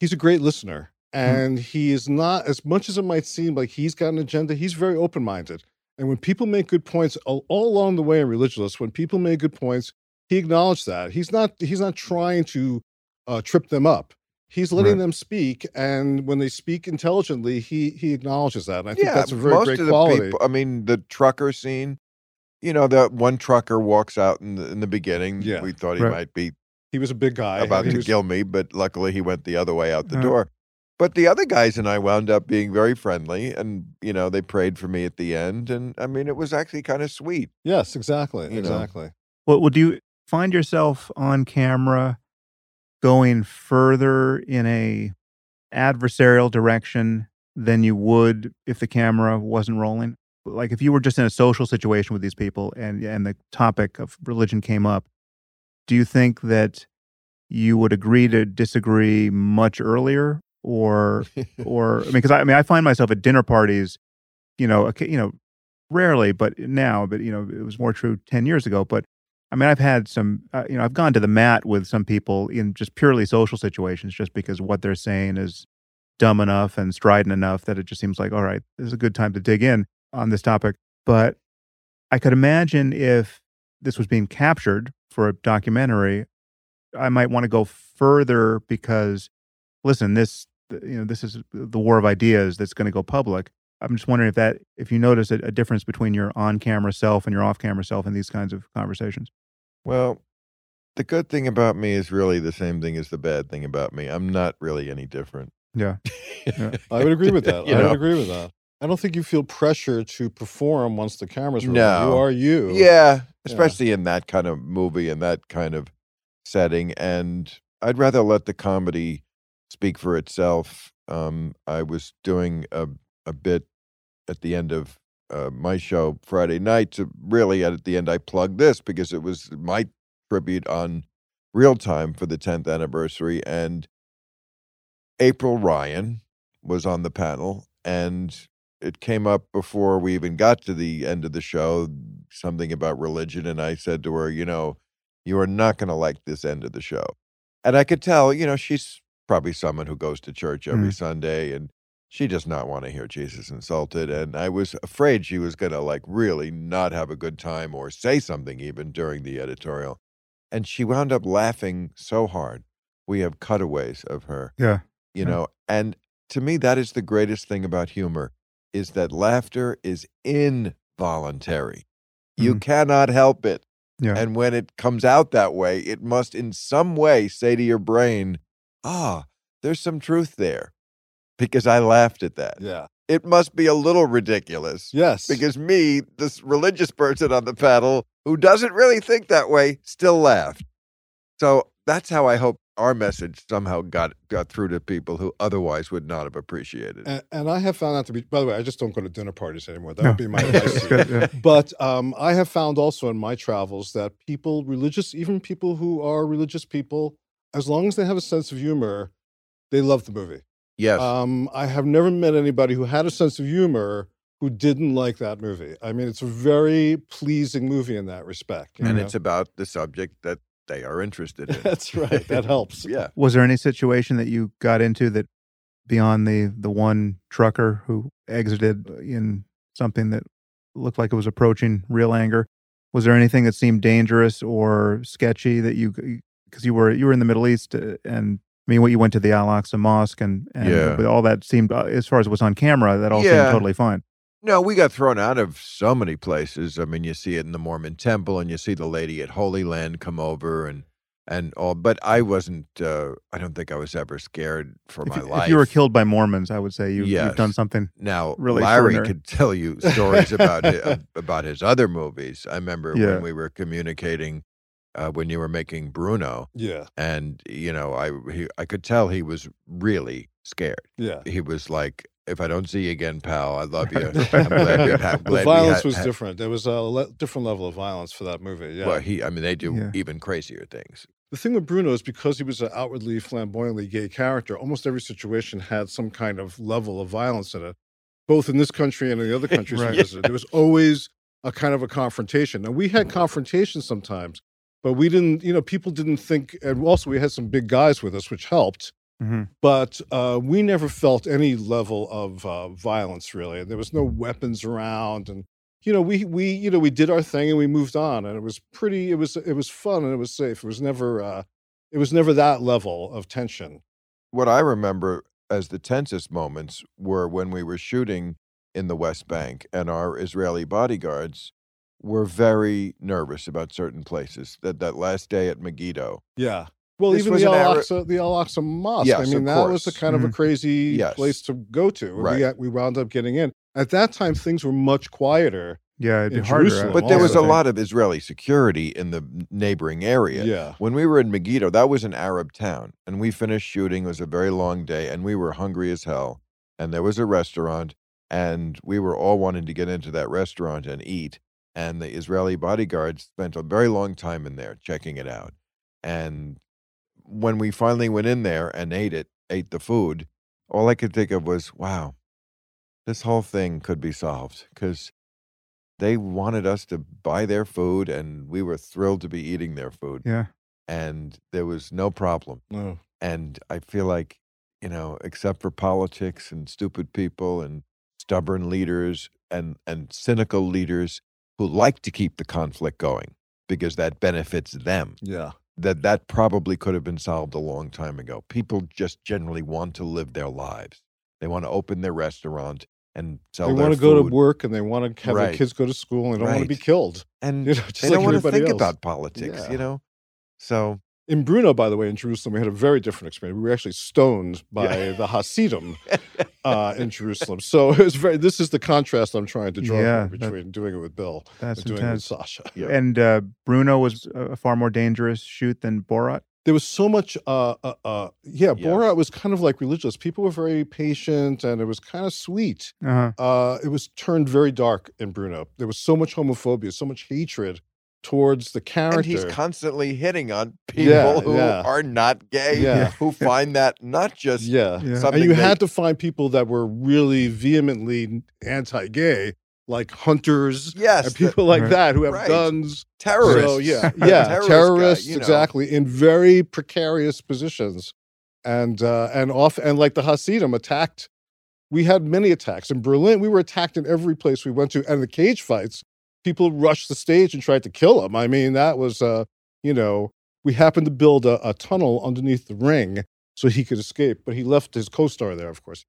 he's a great listener, and he is not as much as it might seem like he's got an agenda. He's very open minded, and when people make good points all, all along the way in Religulous, when people make good points, he acknowledged that he's not he's not trying to uh, trip them up. He's letting Right. them speak, and when they speak intelligently, he he acknowledges that. And I think yeah, that's a very most great of the quality. people. I mean, the trucker scene. You know, that one trucker walks out in the in the beginning. Yeah. we thought he Right. might be he was a big guy. about to was- kill me, but luckily he went the other way out the Uh. door. But the other guys and I wound up being very friendly, and you know they prayed for me at the end, and I mean it was actually kind of sweet. Yes, exactly, You know. exactly. Well, would you find yourself on camera going further in a adversarial direction than you would if the camera wasn't rolling? Like if you were just in a social situation with these people and and the topic of religion came up, do you think that you would agree to disagree much earlier or [laughs] or I mean, because I, I mean, I find myself at dinner parties, you know, okay, you know, rarely, but now, but you know, it was more true ten years ago. But I mean, I've had some, uh, you know, I've gone to the mat with some people in just purely social situations, just because what they're saying is dumb enough and strident enough that it just seems like, all right, this is a good time to dig in on this topic. But I could imagine if this was being captured for a documentary, I might want to go further because, listen, this you know this is the war of ideas that's going to go public. I'm just wondering if that if you notice a, a difference between your on-camera self and your off-camera self in these kinds of conversations. Well, the good thing about me is really the same thing as the bad thing about me. I'm not really any different. Yeah. Yeah. [laughs] I would agree with that. You I know? would agree with that. I don't think you feel pressure to perform once the camera's rolling. No. You are you. Yeah, especially in that kind of movie and that kind of setting. And I'd rather let the comedy speak for itself. Um, I was doing a, a bit at the end of uh, my show Friday night. To really, at the end, I plugged this because it was my tribute on real time for the 10th anniversary. And April Ryan was on the panel, and it came up before we even got to the end of the show something about religion and i said to her you know you are not going to like this end of the show and i could tell you know she's probably someone who goes to church every sunday and she does not want to hear jesus insulted and i was afraid she was going to like really not have a good time or say something even during the editorial and she wound up laughing so hard we have cutaways of her Yeah. you Yeah. know, and to me, that is the greatest thing about humor is that laughter is involuntary. You Mhm. cannot help it. Yeah. And when it comes out that way, it must in some way say to your brain, ah, there's some truth there because I laughed at that. Yeah. It must be a little ridiculous Yes. because me, this religious person on the panel who doesn't really think that way, still laughed. So that's how I hope our message somehow got got through to people who otherwise would not have appreciated it. and, and I have found that to be. By the way, I just don't go to dinner parties anymore. That No. would be my advice. That's to you. good, yeah. But um, I have found also in my travels that people, religious, even people who are religious people, as long as they have a sense of humor, they love the movie. Yes. Um, I have never met anybody who had a sense of humor who didn't like that movie. I mean, it's a very pleasing movie in that respect. and know? it's about the subject that they are interested in. [laughs] that's right. [laughs] That helps. yeah. Was there any situation that you got into that beyond the the one trucker who exited in something that looked like it was approaching real anger? Was there anything that seemed dangerous or sketchy that you because you were you were in the Middle East uh, and I mean, what you went to the Al Aqsa Mosque and and Yeah. all that seemed uh, as far as what's on camera that all Yeah. seemed totally fine. No, we got thrown out of so many places. I mean, you see it in the Mormon temple and you see the lady at Holy Land come over and and all but I wasn't uh I don't think I was ever scared for If my life. if you were killed by Mormons, I would say you, you've done something. Now, really Larry could tell you [laughs] stories about hi- about his other movies. I remember Yeah. when we were communicating uh, when you were making Bruno, Yeah. and you know, I he, I could tell he was really scared. Yeah. He was like, "If I don't see you again, pal, I love you. [laughs] I'm glad had, the violence had- was had-" different. There was a le- different level of violence for that movie. Yeah. Well, he, I mean, they do Yeah. even crazier things. the thing with Bruno is because he was an outwardly flamboyantly gay character, almost every situation had some kind of level of violence in it, both in this country and in the other [laughs] countries Right. we visited. There was always a kind of a confrontation. Now we had confrontations sometimes, but we didn't, you know, people didn't think, and also we had some big guys with us, which helped. hmm But uh, we never felt any level of uh, violence really. And there was no weapons around, and you know, we we you know we did our thing and we moved on, and it was pretty. It was it was fun and it was safe. It was never uh, it was never that level of tension. What I remember as the tensest moments were when we were shooting in the West Bank, and our Israeli bodyguards were very nervous about certain places. That that last day at Megiddo, Yeah. Well, This even the Al Arab- Aqsa, the Al Aqsa Mosque. Yes, I of mean, that was a course. kind of a Mhm. crazy Yes. place to go to. Right. We got, we wound up getting in. At that time, things were much quieter. Yeah, it'd be In harder. Jerusalem but there was a lot of Israeli security in the neighboring area. Yeah. When we were in Megiddo, that was an Arab town, and we finished shooting. It was a very long day, and we were hungry as hell. And there was a restaurant, and we were all wanting to get into that restaurant and eat. And the Israeli bodyguards spent a very long time in there checking it out. And when we finally went in there and ate it, ate the food, all I could think of was, wow, this whole thing could be solved because they wanted us to buy their food, and we were thrilled to be eating their food Yeah. and there was no problem. No. And I feel like, you know, except for politics and stupid people and stubborn leaders and, and cynical leaders who like to keep the conflict going because that benefits them, Yeah. that that probably could have been solved a long time ago. People just generally want to live their lives. They want to open their restaurant and sell They want to go to work and they want to have their kids go to school and they don't want to be killed. and [laughs] You know, just they like don't want to think else. about politics, Yeah. you know? So In Bruno, by the way, in Jerusalem, we had a very different experience. We were actually stoned by the Hasidim [laughs] uh, in Jerusalem. So it was very. This is the contrast I'm trying to draw Yeah, that- between doing it with Bill That's and doing it with intense. Sacha. Yeah. [laughs] And uh, Bruno was a far more dangerous shoot than Borat. There was so much. Uh, uh, uh, yeah. Borat was kind of like Religulous. People were very patient, and it was kind of sweet. Uh-huh. Uh, it was turned very dark in Bruno. There was so much homophobia, so much hatred towards the character. And he's constantly hitting on people Yeah, who yeah. are not gay, Yeah. [laughs] who [laughs] find that not just yeah. Yeah. something and you they- had to find people that were really vehemently anti-gay, like hunters yes, and the people like Right. that who have Right. guns. terrorists. So yeah, [laughs] yeah, terrorist terrorists, guy, you know. exactly in very precarious positions, and uh, and off and like the Hasidim attacked. We had many attacks in Berlin. We were attacked in every place we went to, and the cage fights. People rushed the stage and tried to kill him. I mean, that was uh, you know, we happened to build a, a tunnel underneath the ring, so he could escape. But he left his co-star there, of course.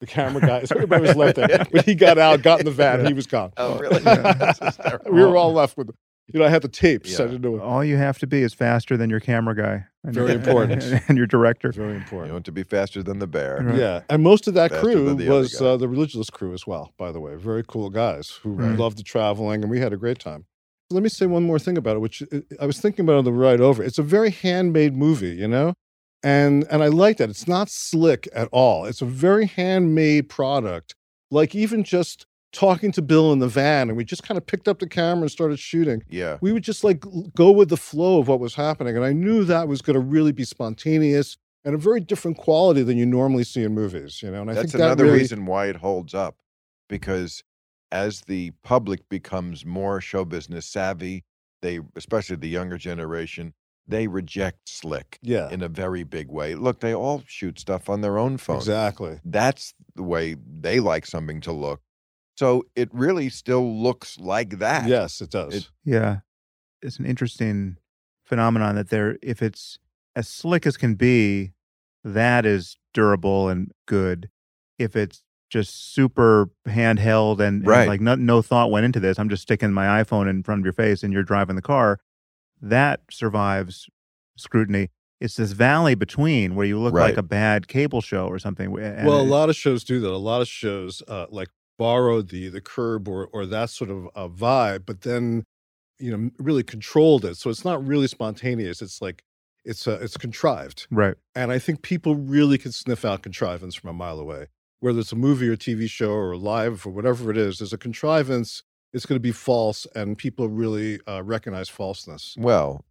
The camera guy, so everybody was left there. [laughs] But he got out, got in the van, he was gone. Oh, really? [laughs] Yeah. [laughs] We were all left with, you know, I had the tapes. I Yeah. didn't know. All you have to be is faster than your camera guy. And Very [laughs] important. And your director. Very important. You want to be faster than the bear. Right. Yeah, and most of that Faster crew the was uh, the Religulous crew as well. By the way, very cool guys who Right. loved the traveling, and we had a great time. Let me say one more thing about it, which uh, I was thinking about on the ride over. It's a very handmade movie, you know, and and I like that. It's not slick at all. It's a very handmade product. Like even just talking to Bill in the van, and we just kind of picked up the camera and started shooting Yeah. we would just like go with the flow of what was happening. And I knew that was going to really be spontaneous and a very different quality than you normally see in movies, you know. And I That's think that another really, reason why it holds up because as the public becomes more show business savvy, they, especially the younger generation, they reject slick yeah, in a very big way. Look, they all shoot stuff on their own phone. exactly. That's the way they like something to look. So it really still looks like that. Yes, it does. It- Yeah. It's an interesting phenomenon that there, if it's as slick as can be, that is durable and good. If it's just super handheld and, and like no, no thought went into this, I'm just sticking my iPhone in front of your face and you're driving the car, that survives scrutiny. It's this valley between where you look like a bad cable show or something. and well, a it- lot of shows do that. A lot of shows uh, like borrowed the the curb or or that sort of uh, vibe, but then you know really controlled it. So it's not really spontaneous. It's like it's uh, it's contrived. right. And I think people really can sniff out contrivance from a mile away. Whether it's a movie or TV show or live or whatever it is, there's a contrivance. It's going to be false, and people really uh, recognize falseness. Well,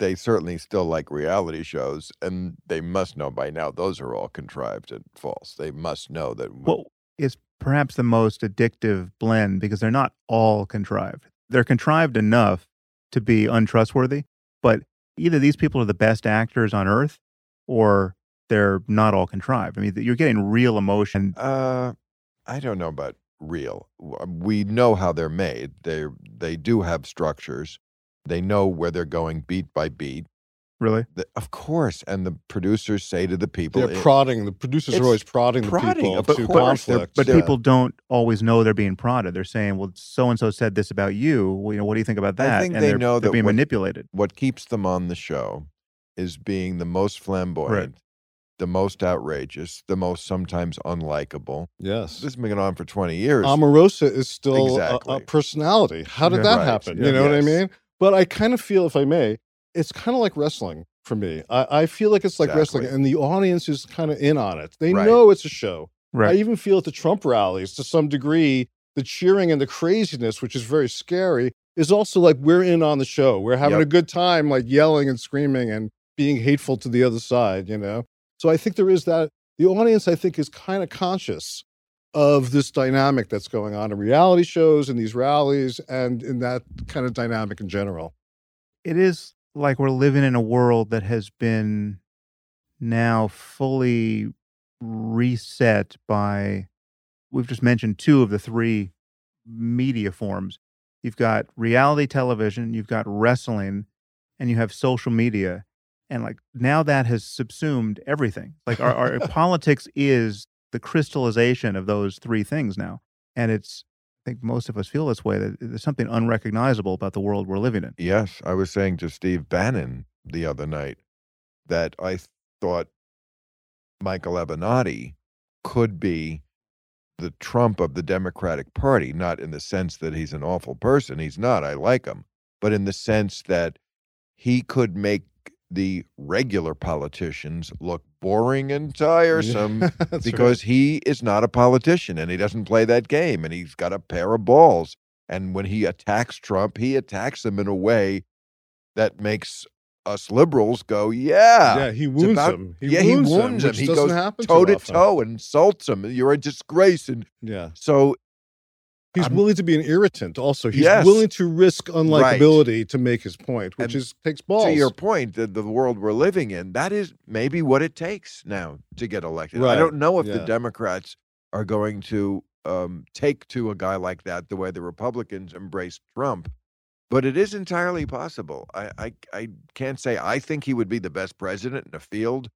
they certainly still like reality shows, and they must know by now those are all contrived and false. They must know that. what is perhaps the most addictive blend because they're not all contrived. They're contrived enough to be untrustworthy, but either these people are the best actors on earth or they're not all contrived. I mean, you're getting real emotion. Uh, I don't know about real. Uh, We know how they're made. They they do have structures. They know where they're going beat by beat. Really? The- of course, and the producers say to the people, They're "I- prodding. The producers are always prodding the people of to course. They're- conflict. But yeah. people don't always know they're being prodded. They're saying, well, so and so said this about you. Well, you know, what do you think about that?" I that? think and they they're, know they're that being what- manipulated. what keeps them on the show is being the most flamboyant, the most outrageous, the most sometimes unlikable. yes, This has been going on for 20 years. Omarosa is still a- a, personality. How did Yeah. that Right. happen? Yeah. You know what I mean? But I kind of feel, if I may, it's kind of like wrestling for me. I, I feel like it's like wrestling, and the audience is kind of in on it. They Right. know it's a show. I even feel at the Trump rallies to some degree, the cheering and the craziness, which is very scary, is also like we're in on the show. We're having Yep. a good time, like yelling and screaming and being hateful to the other side, you know? So I think there is that. The audience, I think, is kind of conscious of this dynamic that's going on in reality shows and these rallies and in that kind of dynamic in general. it is like we're living in a world that has been now fully reset by we've just mentioned two of the three media forms. You've got reality television you've got wrestling and you have social media and like now that has subsumed everything. Like our, our [laughs] politics is the crystallization of those three things now and it's think most of us feel this way that there's something unrecognizable about the world we're living in Yes, I was saying to Steve Bannon the other night that I thought Michael Avenatti could be the Trump of the Democratic Party, not in the sense that he's an awful person. He's not. I like him. But in the sense that he could make the regular politicians look boring and tiresome [laughs] right. because he is not a politician and he doesn't play that game and he's got a pair of balls. And when he attacks Trump, he attacks him in a way that makes us liberals go, yeah, yeah, he wounds about- him. He yeah, he wounds wounds him. He goes toe to toe, insults him. You're a disgrace. And Yeah. so, He's I'm- willing to be an irritant also. He's Yes. willing to risk unlikability to make his point, which And is takes balls. to your point, that the world we're living in, that is maybe what it takes now to get elected. I don't know if the. Democrats are going to um, take to a guy like that the way the Republicans embraced Trump, but it is entirely possible. I, I I can't say I think he would be the best president in the field,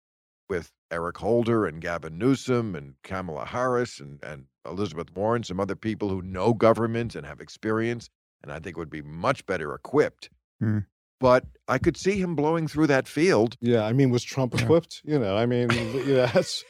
with Eric Holder and Gavin Newsom and Kamala Harris and, and Elizabeth Warren, some other people who know government and have experience, and I think would be much better equipped. Hmm. But I could see him blowing through that field. Yeah, I mean, was Trump equipped? You know, I mean, [laughs] yeah, that's,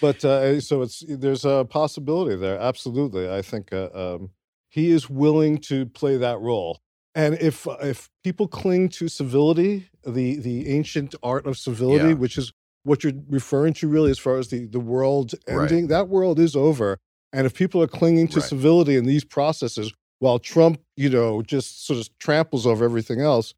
but uh, so it's there's a possibility there. Absolutely, I think uh, um, he is willing to play that role. And if if people cling to civility, the the ancient art of civility, Yeah. which is what you're referring to, really, as far as the the world Right. ending, that world is over. And if people are clinging to Right. civility in these processes, while Trump, you know, just sort of tramples over everything else,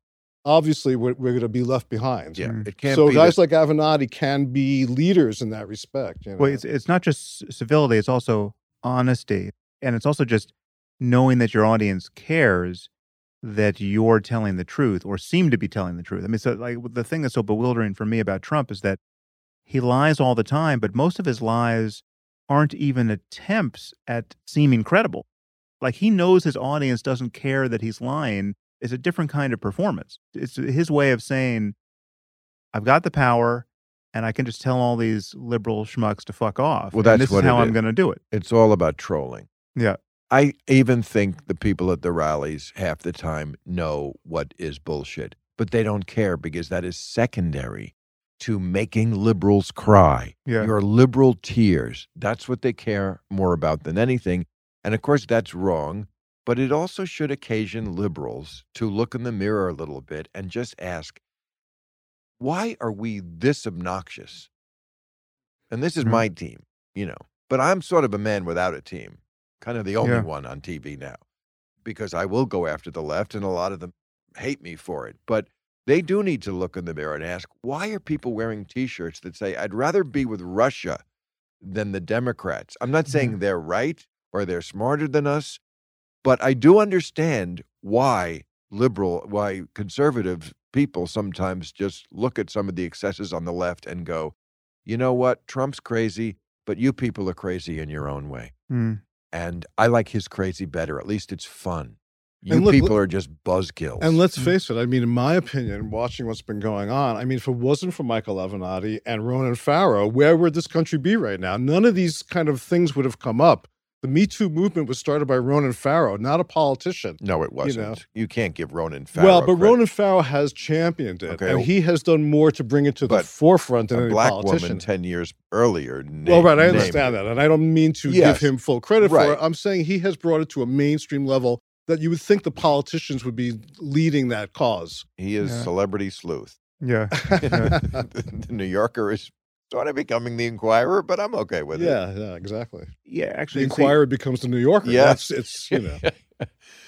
obviously we're, we're going to be left behind. Yeah, Mm. it can't so be guys that- like Avenatti can be leaders in that respect. You know? Well, it's it's not just civility; it's also honesty, and it's also just knowing that your audience cares that you're telling the truth or seem to be telling the truth. I mean, so like the thing that's so bewildering for me about Trump is that he lies all the time, but most of his lies aren't even attempts at seeming credible. Like he knows his audience doesn't care that he's lying. It's a different kind of performance. It's his way of saying, "I've got the power." And I can just tell all these liberal schmucks to fuck off. Well, and that's this what is how I'm going to do it. it's all about trolling. Yeah. I even think the people at the rallies half the time know what is bullshit, but they don't care because that is secondary to making liberals cry. Yeah. Your liberal tears. That's what they care more about than anything. And of course, that's wrong, but it also should occasion liberals to look in the mirror a little bit and just ask, why are we this obnoxious? And this is Mhm. my team, you know, but I'm sort of a man without a team, kind of the only Yeah. one on TV now, because I will go after the left and a lot of them hate me for it. But they do need to look in the mirror and ask, why are people wearing t shirts that say, I'd rather be with Russia than the Democrats? I'm not saying they're right or they're smarter than us, but I do understand why liberal, why conservative people sometimes just look at some of the excesses on the left and go, you know what? Trump's crazy, but you people are crazy in your own way. Mm. And I like his crazy better. At least it's fun. You And look- people are just buzzkills. And let's Mm. face it, I mean, in my opinion, watching what's been going on, I mean, if it wasn't for Michael Avenatti and Ronan Farrow, where would this country be right now? None of these kind of things would have come up. The Me Too movement was started by Ronan Farrow, not a politician. no, it wasn't. know. You, can't give Ronan Farrow. well, but credit. Ronan Farrow has championed it, Okay, and he has done more to bring it to the forefront than a any black politician. woman 10 years earlier. well, right, I understand that, and I don't mean to Yes. give him full credit for it. I'm saying he has brought it to a mainstream level that you would think the politicians would be leading that cause. He is Yeah. celebrity sleuth. [laughs] Yeah. the New Yorker is sort of becoming the Inquirer, but I'm okay with it. yeah, yeah, exactly. Yeah. The Actually, see, Inquirer becomes the New Yorker. Yeah. That's it's [laughs] you know.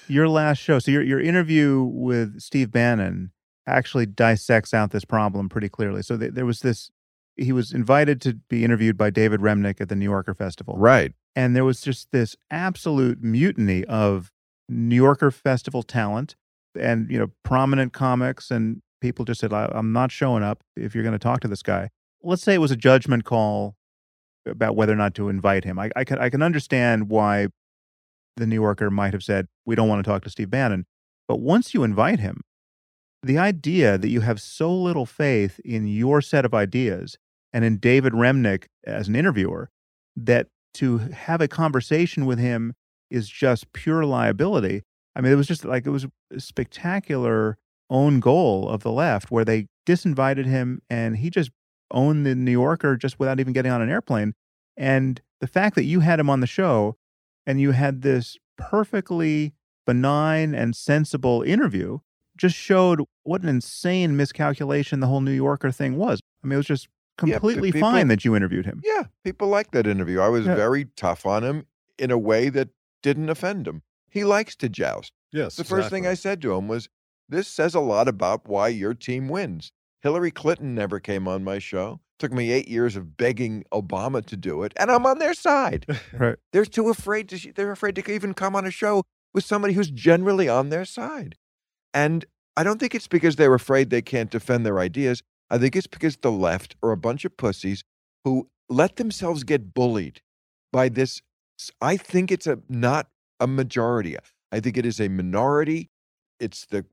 your last show, so your, your interview with Steve Bannon actually dissects out this problem pretty clearly. So th- there was this, he was invited to be interviewed by David Remnick at the New Yorker Festival. Right. and there was just this absolute mutiny of New Yorker festival talent and you know prominent comics and people just said "I- I'm not showing up if you're going to talk to this guy. Let's say it was a judgment call about whether or not to invite him. I, I can I can understand why the New Yorker might have said we don't want to talk to Steve Bannon, but once you invite him, the idea that you have so little faith in your set of ideas and in David Remnick as an interviewer that to have a conversation with him is just pure liability. I mean, it was just like it was a spectacular own goal of the left where they disinvited him and he just owned the New Yorker just without even getting on an airplane. And the fact that you had him on the show and you had this perfectly benign and sensible interview just showed what an insane miscalculation the whole New Yorker thing was. I mean, it was just Yeah, completely people- fine that you interviewed him. Yeah. People like that interview. I was Yeah. very tough on him in a way that didn't offend him. He likes to joust. Yes. The first thing I said to him was, This says a lot about why your team wins. Hillary Clinton never came on my show. Took me eight years of begging Obama to do it, and I'm on their side. [laughs] Right. They're too afraid to. They're afraid to even come on a show with somebody who's generally on their side. And I don't think it's because they're afraid they can't defend their ideas. I think it's because the left are a bunch of pussies who let themselves get bullied by this. I think it's a not a majority. I think it is a minority. It's the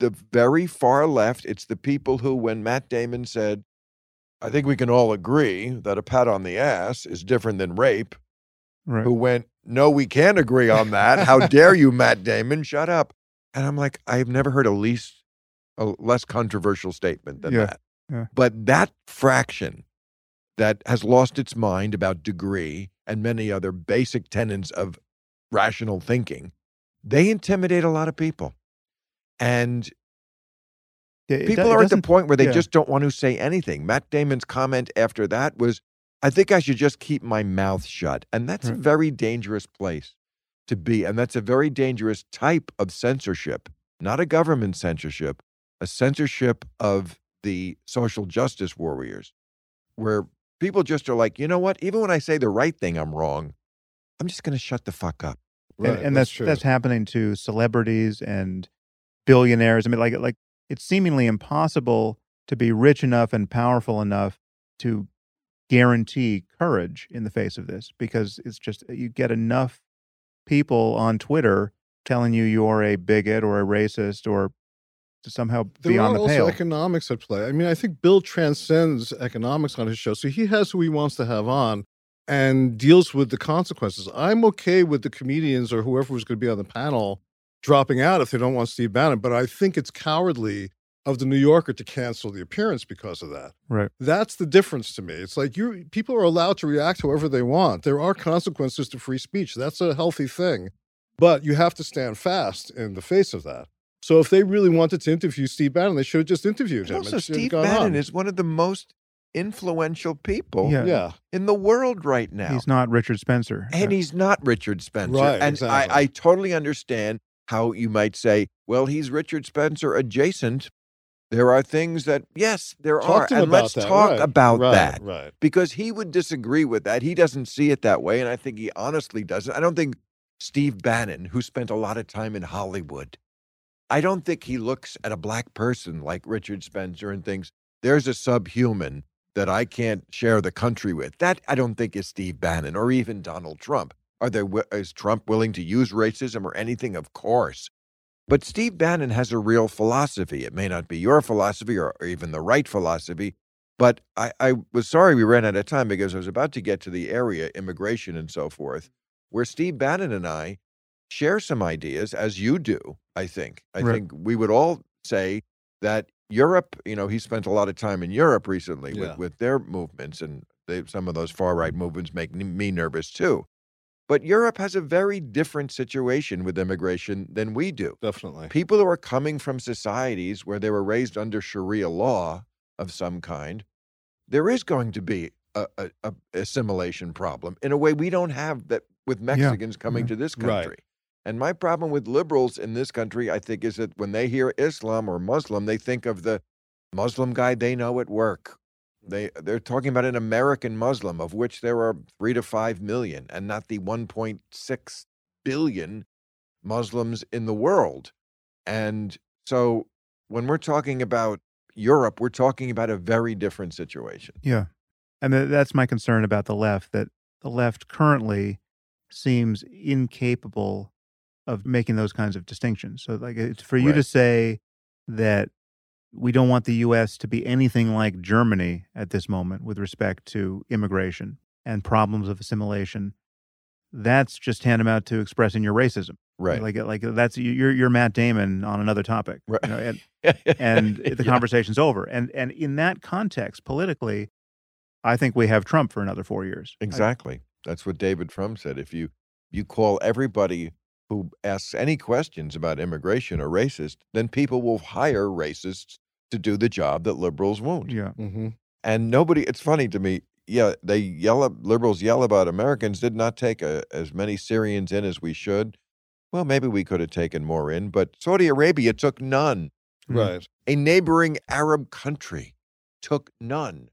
the very far left. It's the people who, when Matt Damon said, I think we can all agree that a pat on the ass is different than rape. Right. Who went, no, we can't agree on that. How [laughs] dare you, Matt Damon? Shut up. And I'm like, I've never heard a least, a less controversial statement than Yeah, that. yeah. But that fraction that has lost its mind about degree and many other basic tenets of rational thinking, they intimidate a lot of people. And Yeah, people are at the point where they yeah. just don't want to say anything. Matt Damon's comment after that was, I think I should just keep my mouth shut. And that's a very dangerous place to be. And that's a very dangerous type of censorship, not a government censorship, a censorship of the social justice warriors, where people just are like, you know what? Even when I say the right thing, I'm wrong. I'm just going to shut the fuck up. and, and that's true. that's happening to celebrities and billionaires. I mean, like like it's seemingly impossible to be rich enough and powerful enough to guarantee courage in the face of this because it's just uh, you get enough people on Twitter telling you you're a bigot or a racist or to somehow there beyond are the also pale. economics at play. I mean, I think Bill transcends economics on his show, so he has who he wants to have on and deals with the consequences. I'm okay with the comedians or whoever was going to be on the panel dropping out if they don't want Steve Bannon, but I think it's cowardly of the New Yorker to cancel the appearance because of that. Right. That's the difference to me. It's like you people are allowed to react however they want. There are consequences to free speech. That's a healthy thing. But you have to stand fast in the face of that. So if they really wanted to interview Steve Bannon, they should have just interviewed And him. also, It should have Steve Bannon on. is one of the most influential people Yeah. yeah. in the world right now. He's not Richard Spencer. and Yeah. he's not Richard Spencer. Right, and exactly. I, I totally understand how you might say, well, he's Richard Spencer adjacent. There are things that, yes, there Talk are. to him And about let's that. talk right. about right, that Right. because he would disagree with that. He doesn't see it that way. And I think he honestly doesn't. I don't think Steve Bannon, who spent a lot of time in Hollywood, I don't think he looks at a black person like Richard Spencer and thinks there's a subhuman that I can't share the country with. That I don't think is Steve Bannon or even Donald Trump. Are there wi- is Trump willing to use racism or anything? Of course. But Steve Bannon has a real philosophy. It may not be your philosophy or, or even the right philosophy, but I, I was sorry we ran out of time because I was about to get to the area, immigration and so forth, where Steve Bannon and I share some ideas, as you do, I think. I Right. think we would all say that Europe, you know, he spent a lot of time in Europe recently Yeah. with, with their movements, and they, some of those far right movements make me nervous too. But Europe has a very different situation with immigration than we do. Definitely. People who are coming from societies where they were raised under Sharia law of some kind, there is going to be a, a, a assimilation problem in a way we don't have that with Mexicans coming yeah. to this Right. And my problem with liberals in this country, I think, is that when they hear Islam or Muslim, they think of the Muslim guy they know at work. They they're talking about an American Muslim, of which there are three to five million, and not the 1.6 billion Muslims in the world. And so when we're talking about Europe, we're talking about a very different situation. Yeah. And that's my concern about the left, that the left currently seems incapable of making those kinds of distinctions. So, like, it's for you to say that we don't want the U.S. to be anything like Germany at this moment with respect to immigration and problems of assimilation. That's just tantamount to expressing your racism. Right. Like, like that's you're you're Matt Damon on another topic. Right. You know, and, [laughs] and the Yeah. conversation's over. And and in that context, politically, I think we have Trump for another four years. I- Exactly. That's what David Frum said. If you you call everybody who asks any questions about immigration a racist, then people will hire racists to do the job that liberals won't. yeah. hmm And nobody, it's funny to me. Yeah, they yell, ab- liberals yell about Americans did not take a, as many Syrians in as we should. Well, maybe we could have taken more in, but Saudi Arabia took none. Mm. Right. A neighboring Arab country took none.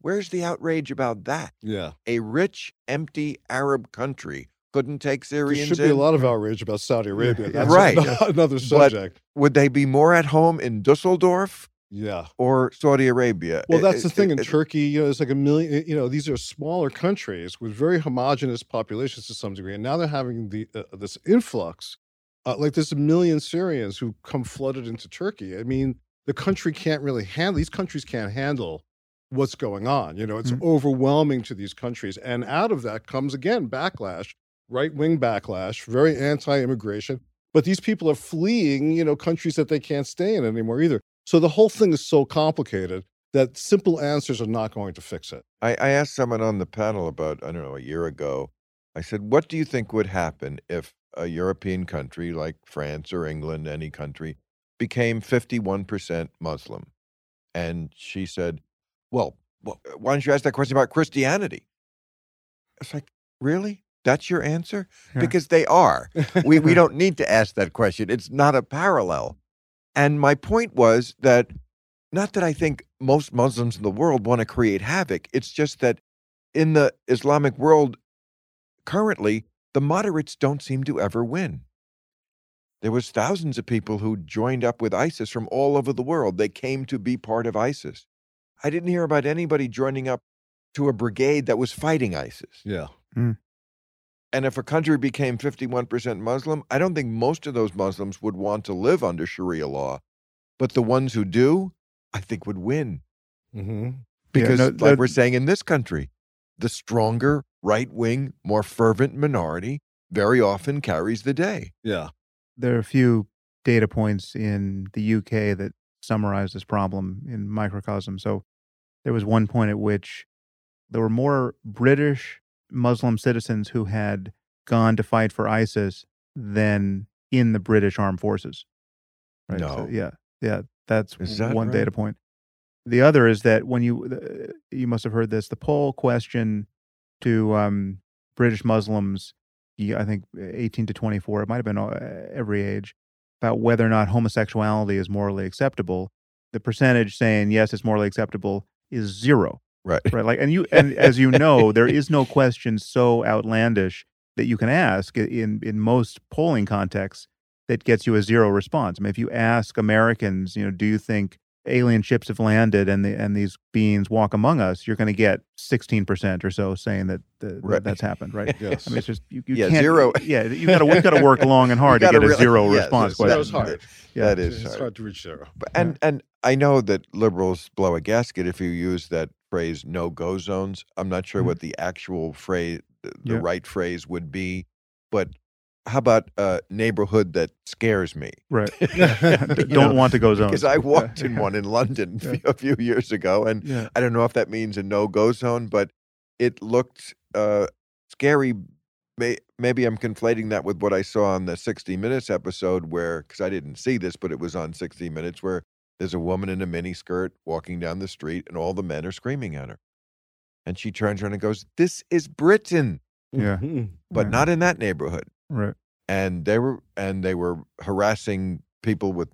Where's the outrage about that? Yeah. A rich, empty Arab country couldn't take There Syrians should be a lot of outrage about Saudi Arabia. That's Right. a- [laughs] another subject. Would they be more at home in Dusseldorf yeah. or Saudi Arabia? Well, It- that's the it- thing in it- Turkey. You know, it's like a million. You know, these are smaller countries with very homogenous populations to some degree, and now they're having the uh, this influx. Uh, like there's a million Syrians who come flooded into Turkey. I mean, the country can't really handle. These countries can't handle what's going on. You know, it's Mm. overwhelming to these countries. And out of that comes again backlash, right wing backlash, very anti immigration. But these people are fleeing, you know, countries that they can't stay in anymore either. So the whole thing is so complicated that simple answers are not going to fix it. I, I asked someone on the panel about, I don't know, a year ago. I said, What do you think would happen if a European country like France or England, any country, became 51% Muslim? And she said, Well, well why don't you ask that question about Christianity? It's like, Really? That's your answer? Yeah. Because they are. We, we [laughs] don't need to ask that question. It's not a parallel. And my point was that not that I think most Muslims in the world want to create havoc. It's just that in the Islamic world currently, the moderates don't seem to ever win. There was thousands of people who joined up with ISIS from all over the world. They came to be part of ISIS. I didn't hear about anybody joining up to a brigade that was fighting ISIS. Yeah. Hmm. And if a country became 51% Muslim, I don't think most of those Muslims would want to live under Sharia law. But the ones who do, I think would win. hmm Because, no, like we're saying in this country, the stronger, right wing, more fervent minority very often carries the day. Yeah. there are a few data points in the UK that summarize this problem in microcosm. So there was one point at which there were more British Muslim citizens who had gone to fight for ISIS than in the British armed forces. Right. So, No. yeah. Yeah. That's that one right? data point. The other is that when you you must have heard this, the poll question to um, British Muslims, I think 18 to 24, it might have been uh, every age, about whether or not homosexuality is morally acceptable. The percentage saying yes, it's morally acceptable is zero. Right. Right. Like, and you, [laughs] and as you know, there is no question so outlandish that you can ask in in most polling contexts that gets you a zero response. I mean, if you ask Americans, you know, do you think alien ships have landed and the and these beings walk among us? You're going to get 16 percent or so saying that, the, Right. that's happened. Right. [laughs] Yes. I mean, it's just you, you Yeah, can't. zero. [laughs] Yeah, you got to you got to work long and hard to get a really- zero yes, response. yes, that was hard. Yeah. That is it's hard. hard to reach zero. But- And and I know that liberals blow a gasket if you use that phrase "no go zones." I'm not sure Mhm. what the actual phrase, the, Yeah. right phrase would be, but how about a neighborhood that scares me? Right. [laughs] [laughs] Don't know, want to go zone. Because I walked in one in London [laughs] Yeah. a few years ago, and Yeah. I don't know if that means a no-go zone, but it looked uh, scary. May, maybe I'm conflating that with what I saw on the 60 Minutes episode, where because I didn't see this, but it was on 60 Minutes, where there's a woman in a miniskirt walking down the street, and all the men are screaming at her, and she turns around and goes, "This is Britain, Yeah. Mhm. but Right. not in that neighborhood." Right. and they were and they were harassing people with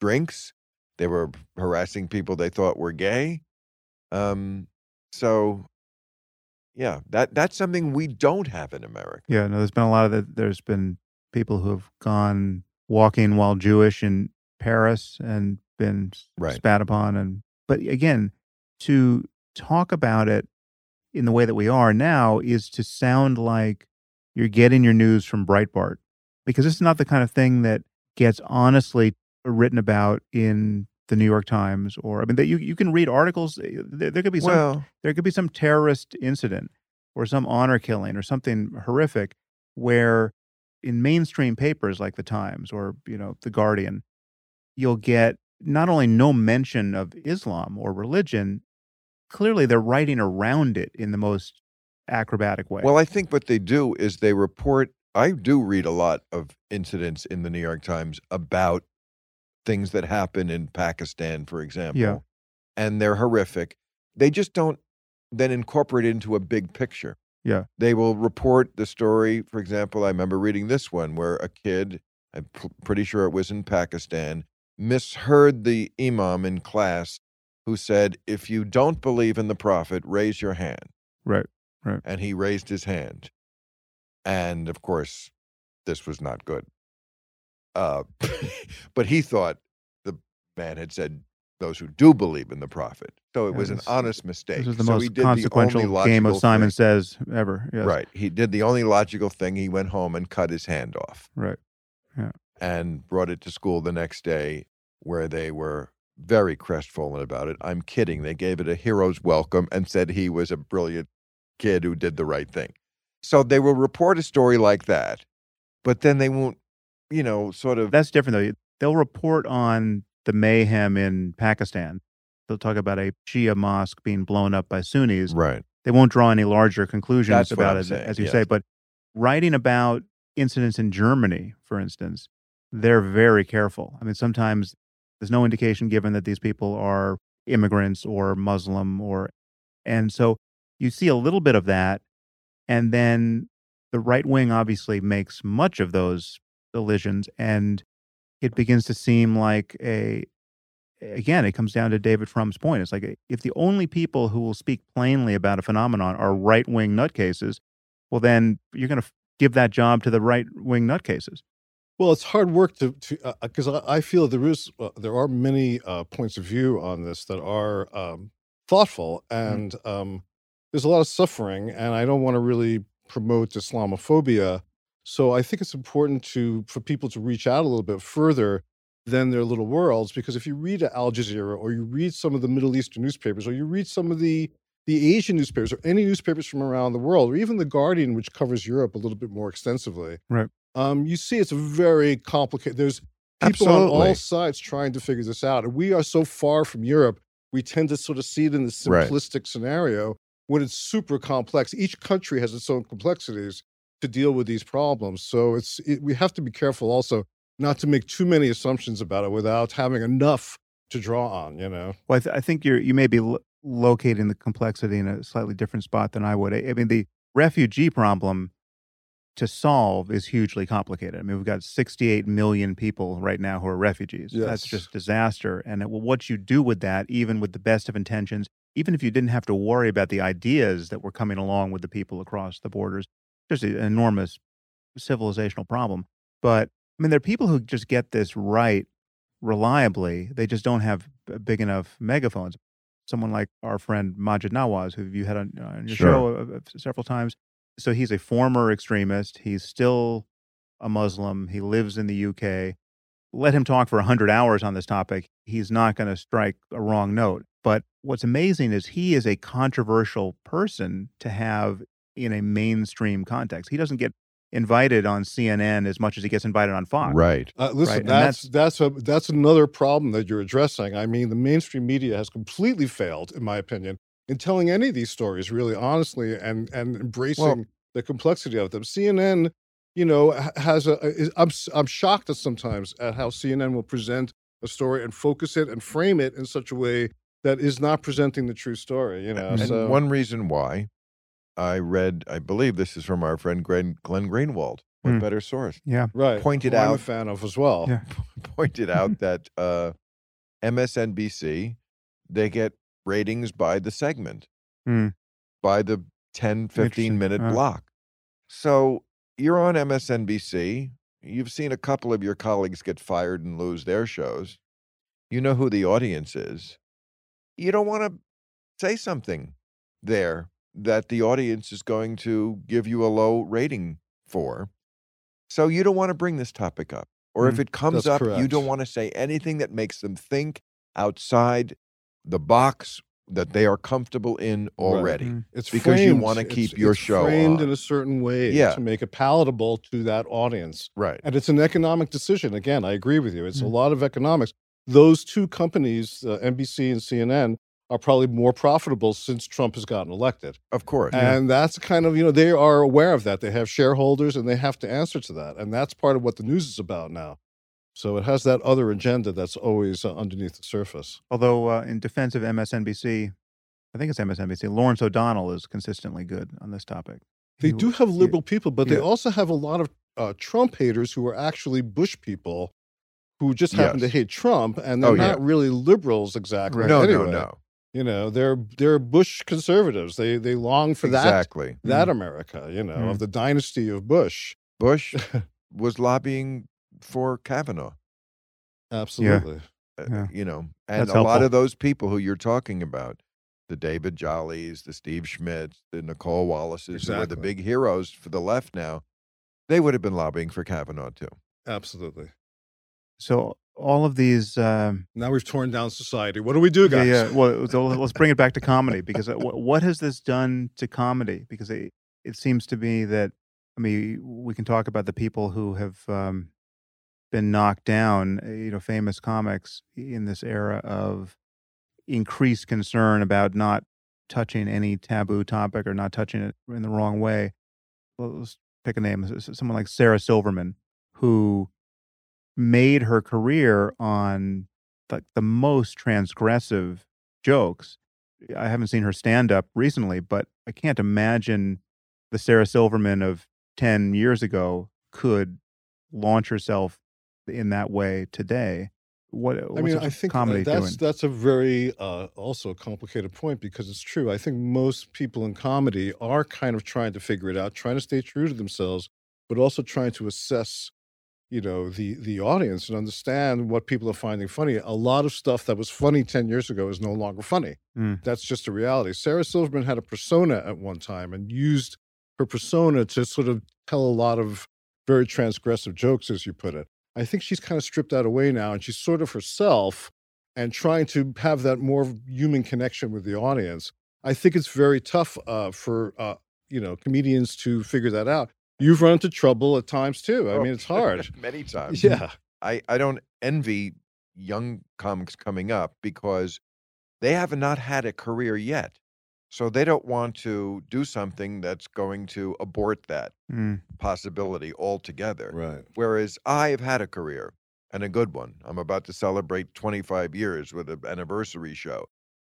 drinks they were harassing people they thought were gay um so yeah that that's something we don't have in america Yeah, no, there's been a lot of that. There's been people who have gone walking while Jewish in Paris and been Right. spat upon. And but again, to talk about it in the way that we are now is to sound like you're getting your news from Breitbart, because this is not the kind of thing that gets honestly written about in the New York Times or I mean that you you can read articles. eh, There, there could be some well there could be some terrorist incident or some honor killing or something horrific where in mainstream papers like the times or you know the guardian you'll get not only no mention of islam or religion clearly they're writing around it in the most acrobatic way well i think what they do is they report i do read a lot of incidents in the new york times about things that happen in pakistan for example Yeah. and they're horrific they just don't then incorporate it into a big picture Yeah. they will report the story for example i remember reading this one where a kid i'm pr- pretty sure it was in pakistan misheard the imam in class who said if you don't believe in the prophet raise your hand. Right right. and he raised his hand. And of course this was not good. Uh, [laughs] but he thought the man had said those who do believe in the prophet. So it Yeah, was an honest mistake. this is the so most did the consequential game of simon thing. says ever yes. right. He did the only logical thing. He went home and cut his hand off. Right. Yeah. and brought it to school the next day where they were very crestfallen about it. I'm kidding. They gave it a hero's welcome and said he was a brilliant kid who did the right thing. So they will report a story like that, but then they won't, you know, sort of. That's different though. They'll report on the mayhem in Pakistan. They'll talk about a Shia mosque being blown up by Sunnis. Right. They won't draw any larger conclusions That's about it, saying, as you yes. say. But writing about incidents in Germany, for instance, they're very careful. I mean, sometimes there's no indication given that these people are immigrants or Muslim or, and so you see a little bit of that, and then the right wing obviously makes much of those elisions, and it begins to seem like a. Again, it comes down to David Frum's point. It's like if the only people who will speak plainly about a phenomenon are right wing nutcases, well, then you're going to give that job to the right wing nutcases. Well, it's hard work to to because I, I feel there is uh, there are many uh, points of view on this that are um, thoughtful, and um, there's a lot of suffering, and I don't want to really promote Islamophobia. So I think it's important to for people to reach out a little bit further than their little worlds, because if you read Al Jazeera or you read some of the Middle Eastern newspapers or you read some of the the Asian newspapers or any newspapers from around the world, or even the Guardian, which covers Europe a little bit more extensively, Right. Um, you see it's very complicated. There's people on all sides trying to figure this out. And we are so far from Europe, we tend to sort of see it in the Right. simplistic scenario when it's super complex. Each country has its own complexities to deal with these problems. So it's it, we have to be careful also not to make too many assumptions about it without having enough to draw on, you know. Well, I, th- I think you're you may be lo- locating the complexity in a slightly different spot than I would. I, I mean, the refugee problem to solve is hugely complicated. I mean, we've got 68 million people right now who are refugees. That's just disaster. And it, well, what you do with that, even with the best of intentions, even if you didn't have to worry about the ideas that were coming along with the people across the borders, just an enormous civilizational problem. But I mean, there are people who just get this right reliably. They just don't have big enough megaphones. Someone like our friend Maajid Nawaz, who you had on, on your Sure. show uh, uh, several times. So he's a former extremist. He's still a Muslim. He lives in the UK. Let him talk for 100 hours on this topic. He's not going to strike a wrong note. But what's amazing is he is a controversial person to have in a mainstream context. He doesn't get invited on CNN as much as he gets invited on Fox. Right. Uh, listen, Right, and that's that's a that's another problem that you're addressing. I mean, the mainstream media has completely failed, in my opinion, in telling any of these stories really honestly and and embracing the complexity of them. CNN, you know, has a. Is, I'm I'm shocked at sometimes at how CNN will present a story and focus it and frame it in such a way that is not presenting the true story. You know, And so one reason why I read, I believe this is from our friend Glenn, Glenn Greenwald. What Hmm. better source? Yeah. right pointed who I'm a out- fan of as well. Yeah. [laughs] Pointed out that uh, MSNBC they get ratings by the segment, Hmm. by the 10, 15 minute Uh. block. So you're on MSNBC. You've seen a couple of your colleagues get fired and lose their shows. You know who the audience is. You don't want to say something there that the audience is going to give you a low rating for. So you don't want to bring this topic up. Or if Mm, it comes up, you don't want to say anything that makes them think outside the box that they are comfortable in already. Mm. It's Because you wanna it's- keep your it's show framed in a certain way Yeah. to make it palatable to that audience. Right. And it's an economic decision. Again, I agree with you. It's a Mm. lot of economics. Those two companies, uh, NBC and CNN, are probably more profitable since Trump has gotten elected. Of course. And that's kind of, you know, they are aware of that. They have shareholders and they have to answer to that. And that's part of what the news is about now. So it has that other agenda that's always uh, underneath the surface. Although, uh, in defense of MSNBC, I think it's MSNBC, Lawrence O'Donnell is consistently good on this topic. They He- do have he- liberal people, but they also have a lot of uh, Trump haters who are actually Bush people who just happen to hate Trump, and they're Oh, yeah. not really liberals exactly. Right. no, anyway. no, no. You know, they're they're Bush conservatives. They they long for that exactly. that America. You know, Mm. of the dynasty of Bush. Bush [laughs] was lobbying for Kavanaugh. Absolutely. uh, Yeah. You know, and That's a lot of those people who you're talking about, the David Jollys, the Steve Schmidts, the Nicole Wallaces, who are the big heroes for the left now, they would have been lobbying for Kavanaugh too. Absolutely. So all of these. Um, now we've torn down society. What do we do, guys? yeah. Well, so let's bring it back to comedy because uh, what, what has this done to comedy? Because it, it seems to me that I mean we can talk about the people who have um, been knocked down, uh, you know, famous comics in this era of increased concern about not touching any taboo topic or not touching it in the wrong way. Well, let's pick a name. Someone like Sarah Silverman, who made her career on like the most transgressive jokes. I haven't seen her stand up recently, but I can't imagine the Sarah Silverman of 10 years ago could launch herself in that way today. What I mean, I think uh, comedy that's doing? that's a very uh, also a complicated point because it's true. I think most people in comedy are kind of trying to figure it out, trying to stay true to themselves, but also trying to assess, you know, the the audience and understand what people are finding funny. A lot of stuff that was funny ten years ago is no longer funny. Mm. That's just a reality. Sarah Silverman had a persona at one time and used her persona to sort of tell a lot of very transgressive jokes, as you put it. I think she's kind of stripped that away now and she's sort of herself and trying to have that more human connection with the audience. I think it's very tough uh, for uh, you know comedians to figure that out. You've run into trouble at times too. I Oh, mean, it's hard. [laughs] Many times. yeah, I, I don't envy young comics coming up because they have not had a career yet. So they don't want to do something that's going to abort that Mm. possibility altogether. right. Whereas I have had a career and a good one. I'm about to celebrate 25 years with an anniversary show.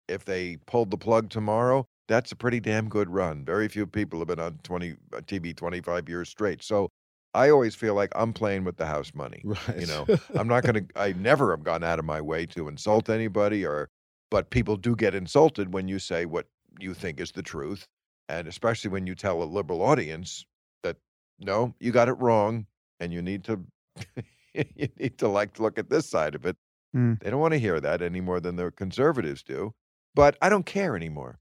If they pulled the plug tomorrow, that's a pretty damn good run. Very few people have been on 20 uh, TV 25 years straight. So I always feel like I'm playing with the house money. Right. You know, [laughs] I'm not going to, I never have gone out of my way to insult anybody or, but people do get insulted when you say what you think is the truth. And especially when you tell a liberal audience that, no, you got it wrong and you need to, [laughs] you need to like to look at this side of it. Mm. They don't want to hear that any more than the conservatives do. But I don't care anymore.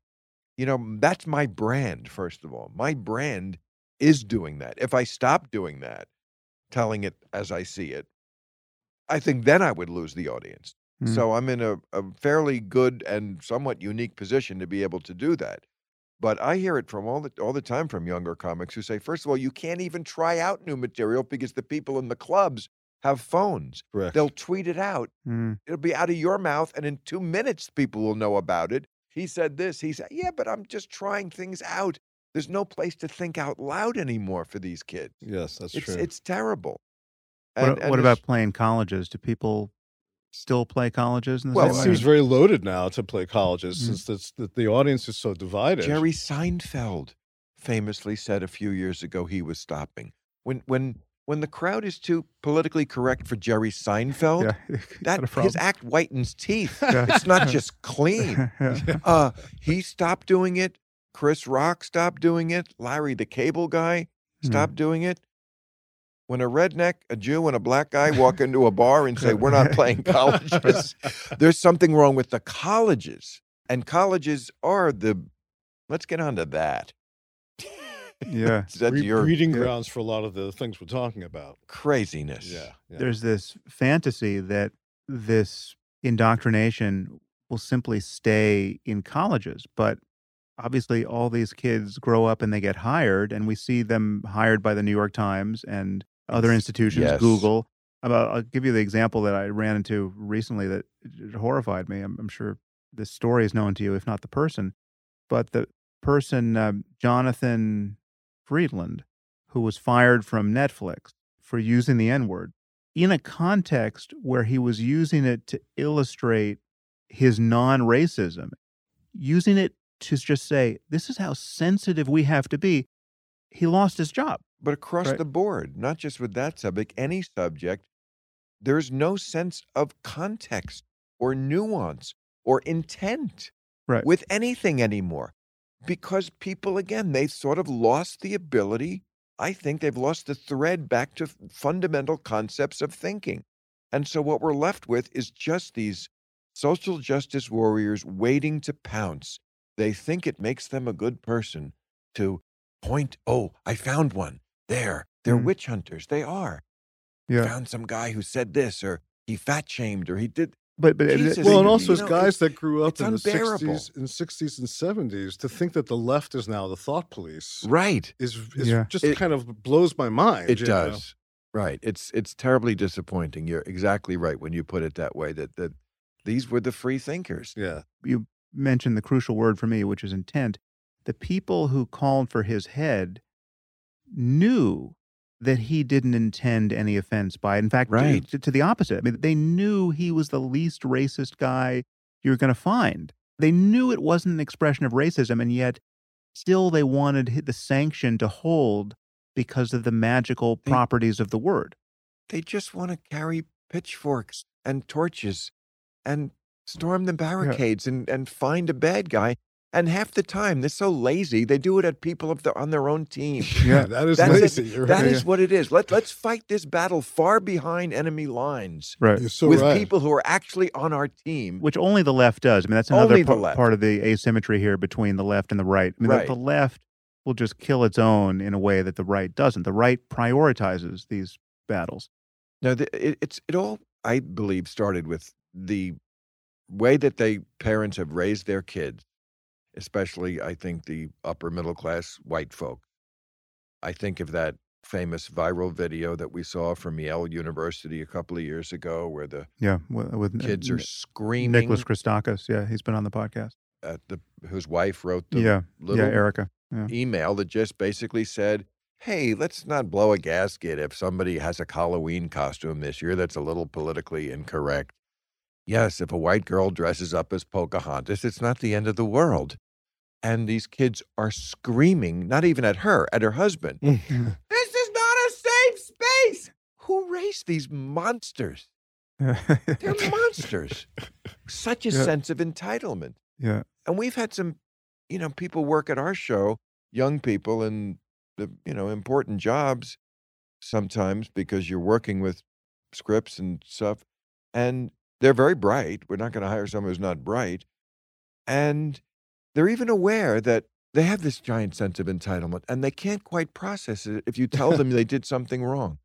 You know, that's my brand, first of all. My brand is doing that. If I stop doing that, telling it as I see it, I think then I would lose the audience. Mm. So I'm in a, a fairly good and somewhat unique position to be able to do that. But I hear it from all the all the time from younger comics who say, first of all, you can't even try out new material because the people in the clubs have phones. Correct. They'll tweet it out. Mm. It'll be out of your mouth, and in two minutes, people will know about it. He said this. He said, Yeah, but I'm just trying things out. There's no place to think out loud anymore for these kids. yes, that's It's true. it's terrible. What, And- and what about playing colleges? Do people still play colleges? In the well, same it way? seems very loaded now to play colleges Mm. since it's, the, the audience is so divided. Jerry Seinfeld famously said a few years ago he was stopping. When when when the crowd is too politically correct for Jerry Seinfeld, yeah, [laughs] that his act whitens teeth. [laughs] Yeah. It's not [laughs] just clean. Yeah. Uh, he stopped doing it. Chris Rock stopped doing it. Larry the Cable Guy Hmm. stopped doing it. When a redneck, a Jew, and a black guy walk [laughs] into a bar and say, We're not playing colleges, [laughs] there's something wrong with the colleges. And colleges are the, let's get on to that. Yeah. [laughs] That's Bre- your breeding yeah. grounds for a lot of the things we're talking about. craziness. Yeah. yeah. There's this fantasy that this indoctrination will simply stay in colleges, but obviously all these kids grow up and they get hired, and we see them hired by the New York Times and other institutions, yes. Google. About, I'll give you the example that I ran into recently that horrified me. I'm, I'm sure this story is known to you, if not the person, but the person, um, Jonathan Friedland, who was fired from Netflix for using the N word in a context where he was using it to illustrate his non racism, using it to just say, this is how sensitive we have to be. He lost his job. But across Right. the board, not just with that subject, any subject, there's no sense of context or nuance or intent Right. with anything anymore. Because people, again, they've sort of lost the ability. I think they've lost the thread back to fundamental concepts of thinking. And so what we're left with is just these social justice warriors waiting to pounce. They think it makes them a good person to point, oh, I found one. There. They're Mm. witch hunters. They are. Yeah. Found some guy who said this, or he fat shamed or he did. But but Jesus, Well, and also you as guys that grew up it's in the 60s and 60s and 70s to think that the left is now the thought police Right. is, is Yeah. just It- kind of blows my mind. It you know? does. Right. It's it's terribly disappointing. You're exactly right when you put it that way. That that these were the free thinkers. Yeah. you mentioned the crucial word for me, which is intent. The people who called for his head knew that he didn't intend any offense by it. In fact, to- Right. to, to the opposite. I mean, they knew he was the least racist guy you're going to find. They knew it wasn't an expression of racism, and yet still they wanted the sanction to hold because of the magical They- properties of the word. They just want to carry pitchforks and torches and storm the barricades and, and find a bad guy. And half the time they're so lazy, they do it at people of the, on their own team. [laughs] Yeah, that is That's lazy. You're That right. is what it is. Let, let's fight this battle far behind enemy lines Right. You're so with right. people who are actually on our team. which only the left does. I mean, that's another Only the pa- left. part of the asymmetry here between the left and the right. I mean, the- Right. the, left will just kill its own in a way that the right doesn't. The right prioritizes these battles. No, the, it, it's it all I believe started with the way that they parents have raised their kids, especially I think the upper middle class white folk. I think of that famous viral video that we saw from Yale University a couple of years ago, where the Yeah, with, kids are screaming Nicholas Christakis. Yeah, he's been on the podcast. at the whose wife wrote the yeah, little yeah, Erika. Yeah. email that just basically said, "Hey, let's not blow a gasket if somebody has a Halloween costume this year that's a little politically incorrect. Yes, if a white girl dresses up as Pocahontas, it's not the end of the world." And these kids are screaming, not even at her, at her husband. Mm-hmm. [laughs] this is not a safe space. Who raised these monsters? [laughs] They're monsters. Such a Yeah. sense of entitlement yeah, and we've had some you know people work at our show young people in the you know important jobs sometimes because you're working with scripts and stuff and they're very bright we're not going to hire someone who's not bright and they're even aware that they have this giant sense of entitlement and they can't quite process it if you tell them they did something wrong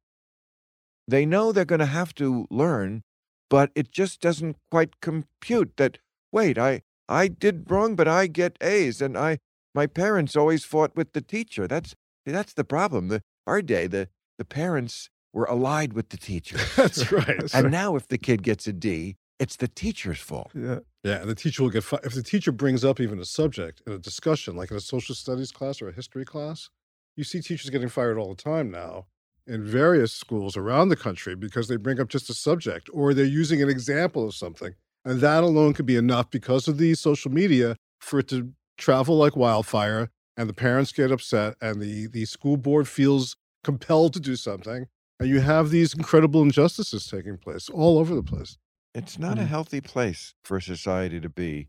they know they're going to have to learn but it just doesn't quite compute that wait i I did wrong, but I get A's, and I my parents always fought with the teacher. That's that's the problem. The our day, the the parents were allied with the teacher, [laughs] That's right. That's and right. now if the kid gets a D, it's the teacher's fault. yeah. Yeah, and the teacher will get fi- if the teacher brings up even a subject in a discussion, like in a social studies class or a history class. You see teachers getting fired all the time now in various schools around the country because they bring up just a subject or they're using an example of something, and that alone could be enough because of the social media for it to travel like wildfire, and the parents get upset, and the the school board feels compelled to do something, and you have these incredible injustices taking place all over the place. It's not a Mm. healthy place for society to be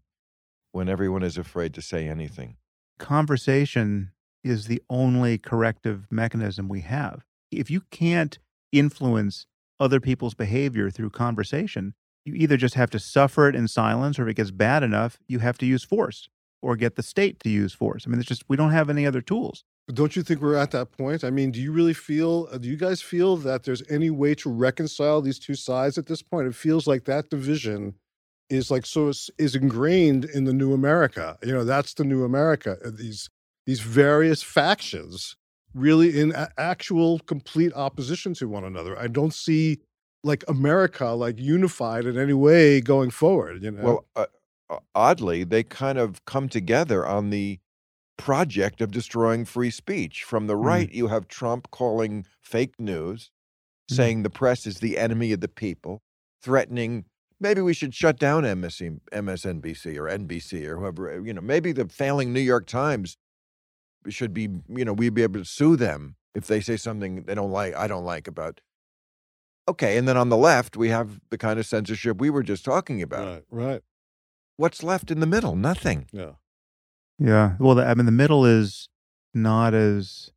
when everyone is afraid to say anything. Conversation is the only corrective mechanism we have. If you can't influence other people's behavior through conversation, you either just have to suffer it in silence, or if it gets bad enough, you have to use force or get the state to use force. I mean, it's just, we don't have any other tools. Don't you think we're at that point? I mean, do you really feel, uh, do you guys feel that there's any way to reconcile these two sides at this point? It feels like that division is like so is, is ingrained in the new America. You know, that's the new America. uh, These these various factions really in a- actual complete opposition to one another. I don't see like America like unified in any way going forward. You know, Well, uh, uh, oddly, they kind of come together on the project of destroying free speech. From the Mhm. right, you have Trump calling fake news, Mhm. saying the press is the enemy of the people, threatening maybe we should shut down MSC, MSNBC or NBC or whoever. You know, maybe the failing New York Times should be. You know, we'd be able to sue them if they say something they don't like. I don't like about. Okay, and then on the left, we have the kind of censorship we were just talking about right, right, what's left in the middle? Nothing. yeah. Yeah. Well, the, I mean, the middle is not as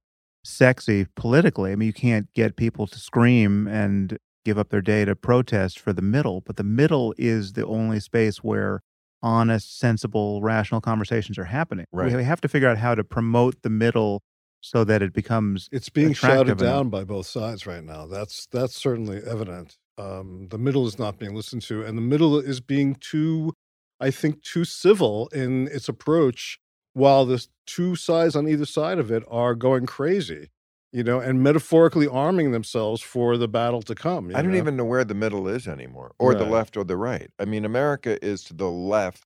sexy politically. I mean, you can't get people to scream and give up their day to protest for the middle, but the middle is the only space where honest, sensible, rational conversations are happening. We- Right. We have to figure out how to promote the middle so that it becomes It's being shouted attractive enough. down by both sides right now. That's that's certainly evident. Um, the middle is not being listened to, and the middle is being too, I think, too civil in its approach, while the two sides on either side of it are going crazy, you know, and metaphorically arming themselves for the battle to come. I don't know? even know where the middle is anymore, or the left or the right. I mean, America is to the left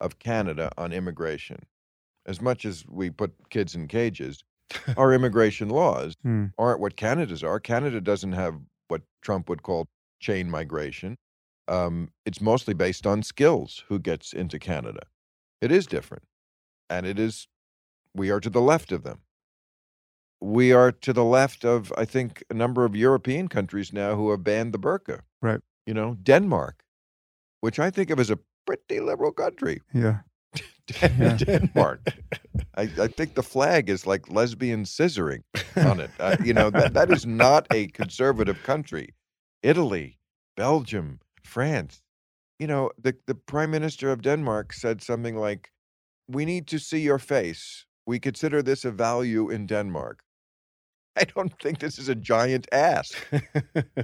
of Canada on immigration. As much as we put kids in cages, our [laughs] immigration laws Hmm. aren't what Canada's are. Canada doesn't have what Trump would call chain migration. Um, it's mostly based on skills who gets into Canada. It is different. And it is, we are to the left of them. We are to the left of, I think, a number of European countries now who have banned the burqa. Right. You know, Denmark, which I think of as a pretty liberal country. Yeah. [laughs] Den- Denmark. [laughs] I, I think the flag is like lesbian scissoring on it. Uh, you know, that, that is [laughs] not a conservative country. Italy, Belgium, France. You know, the, the prime minister of Denmark said something like, We need to see your face. We consider this a value in Denmark. [laughs] I don't think this is a giant ass.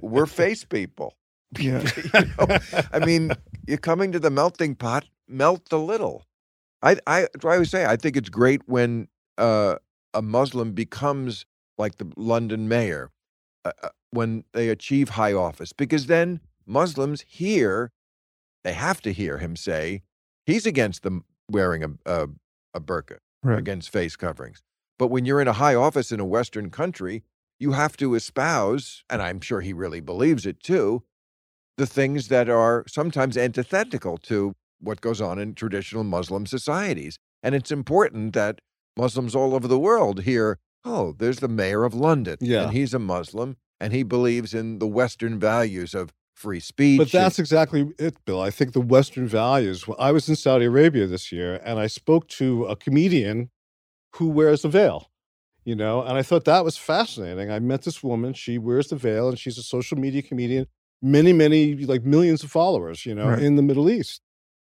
We're face people. [laughs] Yeah. you know? I mean, you're coming to the melting pot, melt a little. I, I, I always say, I think it's great when uh, a Muslim becomes like the London mayor, uh, uh, when they achieve high office, because then Muslims hear, they have to hear him say, he's against them wearing a, a, a burqa, Right. against face coverings. But when you're in a high office in a Western country, you have to espouse, and I'm sure he really believes it too, the things that are sometimes antithetical to what goes on in traditional Muslim societies. And it's important that Muslims all over the world hear, oh, there's the mayor of London. Yeah. And he's a Muslim and he believes in the Western values of free speech. But and- that's exactly it, Bill. I think the Western values. well, I was in Saudi Arabia this year and I spoke to a comedian who wears a veil, you know, and I thought that was fascinating. I met this woman, she wears the veil and she's a social media comedian, many, many, like millions of followers, you know, Right. in the Middle East.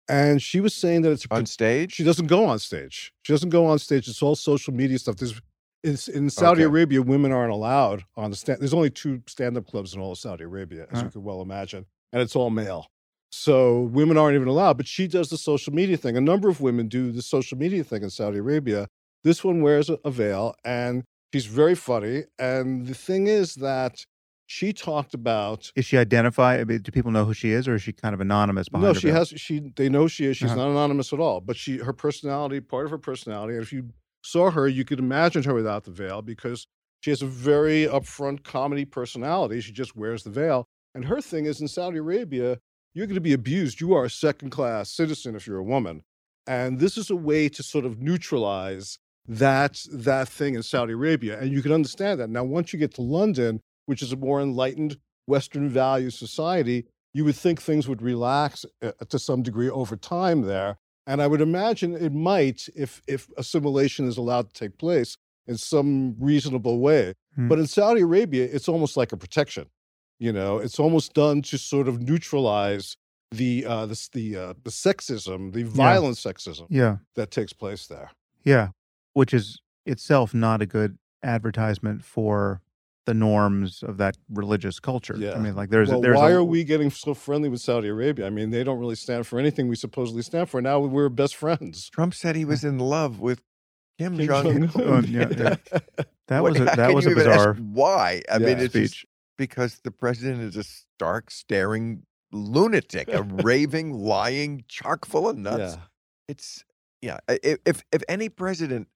And she was saying that it's a on stage. she doesn't go on stage. She doesn't go on stage. It's all social media stuff. There's in, in Saudi Okay. Arabia, women aren't allowed on the stand. There's only two stand-up clubs in all of Saudi Arabia, as Huh. you could well imagine, and it's all male. So women aren't even allowed. But she does the social media thing. A number of women do the social media thing in Saudi Arabia. This one wears a, veil, and she's very funny. And the thing is that she talked about Is she identified? I mean, do people know who she is, or is she kind of anonymous behind no, she has. She they know she is. She's Uh-huh. not anonymous at all. But she, her personality, part of her personality. And if you saw her, you could imagine her without the veil because she has a very upfront comedy personality. She just wears the veil. And her thing is in Saudi Arabia, you're going to be abused. You are a second class citizen if you're a woman. And this is a way to sort of neutralize that that thing in Saudi Arabia. And you can understand that. Now, once you get to London, which is a more enlightened Western value society, you would think things would relax uh, to some degree over time there. And I would imagine it might if if assimilation is allowed to take place in some reasonable way. Hmm. But in Saudi Arabia, it's almost like a protection. You know, it's almost done to sort of neutralize the uh, the the, uh, the sexism, the violent sexism Yeah. that takes place there. Yeah. Which is itself not a good advertisement for the norms of that religious culture. Yeah. I mean, like there's well, there's why a, are we getting so friendly with Saudi Arabia? I mean, they don't really stand for anything we supposedly stand for. Now we're best friends. Trump said he was [laughs] in love with Kim, Kim Jong Un. Jong-un. Oh, [laughs] yeah, yeah. that was a, that was a bizarre Why? I mean, Yeah. it's just speech. because the president is a stark, staring lunatic, a [laughs] raving, lying, chock full of nuts. Yeah. It's yeah. i- i- If if any president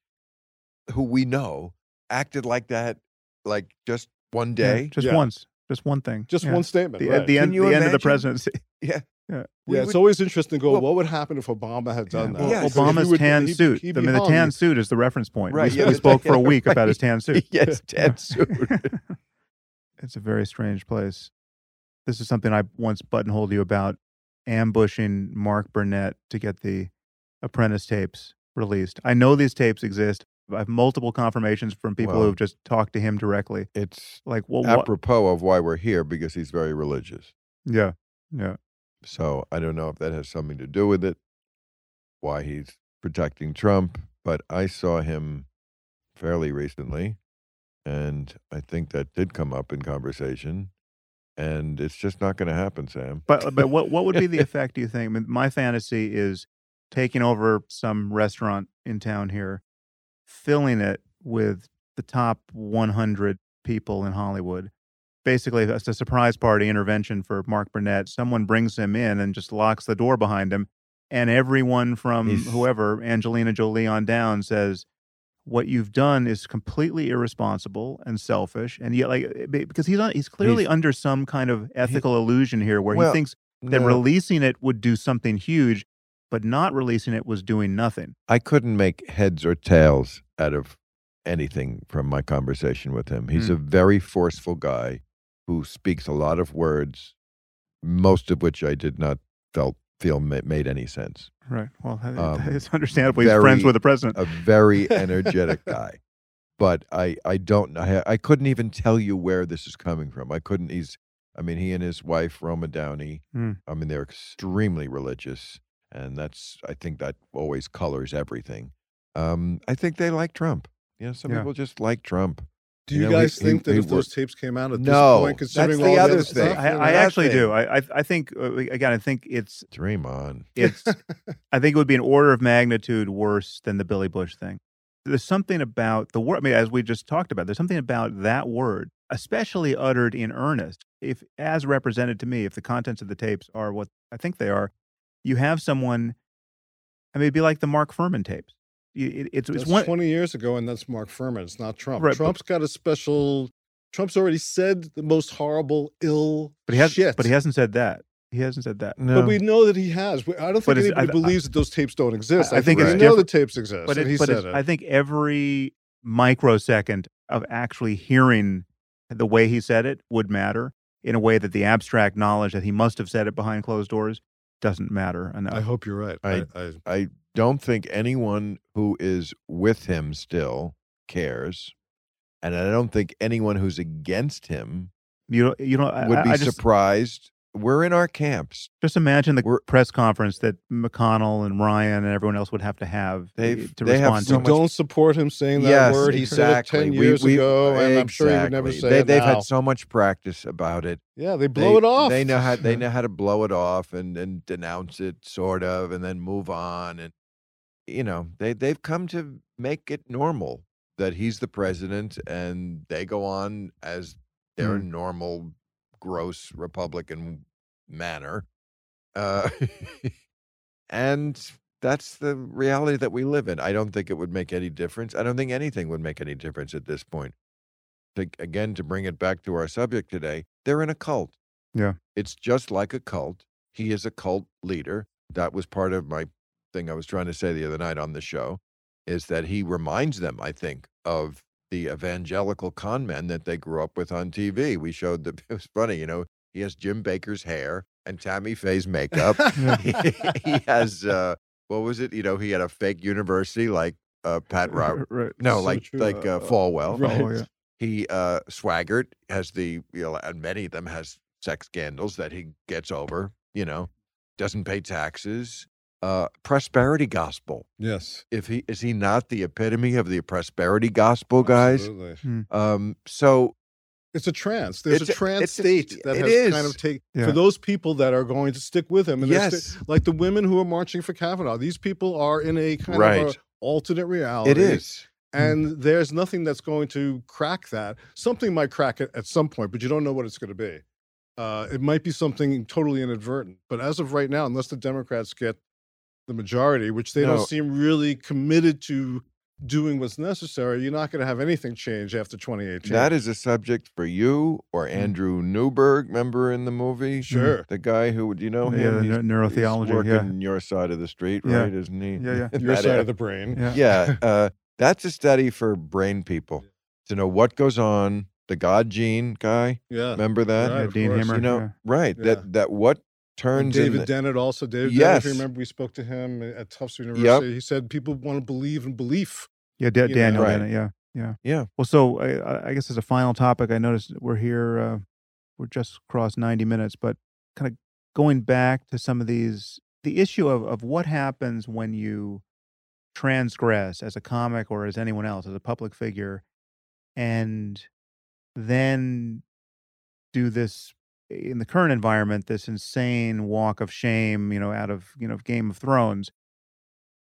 who we know acted like that, like just one Yeah, day, just Yeah. once, just one thing, Just Yeah. one statement. The, right. at the Can end, you the end of the imagine? presidency. [laughs] [laughs] yeah, Yeah. we yeah, it's would- always interesting to go, well- what would happen if Obama had done Yeah, that? well, Yeah, Because Obama's he would- tan he'd- suit. he'd I be mean, the hung. tan suit is the reference point. Right, We, yeah, we the- spoke for a week [laughs] about his tan suit. yes, Yeah. tan suit. It's a very strange place. This is something I once buttonholed you about ambushing Mark Burnett to get the Apprentice tapes released. I know these tapes exist. I have multiple confirmations from people Well- who've just talked to him directly. It's Like, well, what? apropos of why we're here because he's very religious. Yeah, yeah. So I don't know if that has something to do with it, why he's protecting Trump, but I saw him fairly recently, and I think that did come up in conversation. and it's just not going to happen, Sam. But uh, but what what would be the [laughs] effect? Do you think? I mean, my fantasy is taking over some restaurant in town here, filling it with the top 100 people in Hollywood. Basically, it's a surprise party intervention for Mark Burnett. Someone brings him in and just locks the door behind him, and everyone from He's- whoever Angelina Jolie on down says. What you've done is completely irresponsible and selfish, and yet, like, eh, because he's on, he's clearly He's- under some kind of ethical illusion here, where Well, he thinks that No, releasing it would do something huge, but not releasing it was doing nothing. I couldn't make heads or tails out of anything from my conversation with him. He's Hmm. a very forceful guy who speaks a lot of words, most of which I did not felt feel made any sense. Right. Well, Um, it's understandable. He's friends with the president. A very energetic [laughs] guy. But I, I don't. I, I couldn't even tell you where this is coming from. I couldn't. He's, I mean, he and his wife, Roma Downey, Hmm. I mean, they're extremely religious. And that's, I think that always colors everything. Um, I think they like Trump. You know, some Yeah. people just like Trump. Do You you know, guys he- think that he if those tapes came out at No, this point, that's considering the all the other other thing. stuff, I, you know, I actually nothing. do. I, I I think uh, again. I think it's Dream on. it's. [laughs] I think it would be an order of magnitude worse than the Billy Bush thing. There's something about the word. I mean, as we just talked about, there's something about that word, especially uttered in earnest. If, as represented to me, if the contents of the tapes are what I think they are, you have someone. I mean, it'd be like the Mark Fuhrman tapes. It, it's it's That's one. 20 years ago, and that's Mark Fuhrman. It's not Trump. Right, but- Trump's got a special. Trump's already said the most horrible, ill But he has. shit. But he hasn't said that. He hasn't said that. No. But we know that he has. We- I don't think anybody I- I- believes that those tapes don't exist. I I, think think it's we know the tapes exist. but and it, he but said it. I think every microsecond of actually hearing the way he said it would matter in a way that the abstract knowledge that he must have said it behind closed doors doesn't matter enough. I hope you're right. I- I, I, I don't think anyone who is with him still cares. And I don't think anyone who's against him you know, you know, I, would be I just, surprised. We're in our camps. just imagine the We're- press conference that McConnell and Ryan and everyone else would have to have They've- to they have respond so to. don't support him saying that yes, word. He said it 10 years we- ago, and I'm sure he would never say they, it They've now. had so much practice about it. yeah, they blow they, it off. They know how they [laughs] know how to blow it off and and denounce it, sort of, and then move on. And you know, they they've come to make it normal that he's the president, and they go on as their Hmm. normal, gross Republican manner. Uh, [laughs] and that's the reality that we live in. I don't think it would make any difference. I don't think anything would make any difference at this point. Think again to bring it back to our subject today, they're in a cult. Yeah. It's just like a cult. He is a cult leader. That was part of my thing I was trying to say the other night on the show, is that he reminds them, I think, of the evangelical con men that they grew up with on TV. We showed the [laughs] it was funny, you know, he has Jim Bakker's hair and Tammy Faye's makeup. [laughs] he, he has uh what was it? You know, he had a fake university like uh Pat Rob right. no, So like true, like uh, uh, Falwell. [laughs] right. Oh, yeah. He uh Swaggart has the you know, and many of them has sex scandals that he gets over, you know, doesn't pay taxes. Uh prosperity gospel. yes, If he is he not the epitome of the prosperity gospel, guys? Absolutely. Um so It's a trance. There's It's a a- trance it's a- state that it has kind of take Yeah. for those people that are going to stick with him. And they're sti- yes, like the women who are marching for Kavanaugh. These people are in a kind of a alternate reality. it is. And there's nothing that's going to crack that. Something might crack it at some point, but you don't know what it's going to be. Uh, it might be something totally inadvertent. But as of right now, unless the Democrats get the majority, which they No. don't seem really committed to doing what's necessary, you're not going to have anything change after 2018. That is a subject for you or Andrew Newberg, member in the movie? Sure. The guy who would you know Yeah, him? the He's- neu- he's neurotheology, yeah. working your side of the street, Yeah. right? Isn't he? Yeah, yeah. [laughs] your side of the brain. Yeah. yeah, [laughs] uh, that's a study for brain people to know what goes on. The God gene guy, Yeah. remember that? Right, Yeah, Dean course. Hammer. You know, yeah. right? Yeah. That that what turns in David the, Dennett also. David Dennett, if you remember, we spoke to him at Tufts University. He said people want to believe in belief. Yeah, Da- Daniel Right. Dennett. Yeah, yeah, Yeah. Well, so I- I, I guess as a final topic, I noticed we're here. Uh, we're just across ninety minutes, but kind of going back to some of these, the issue of of what happens when you transgress as a comic or as anyone else, as a public figure, and then do this in the current environment this insane walk of shame, you know, out of, you know, Game of Thrones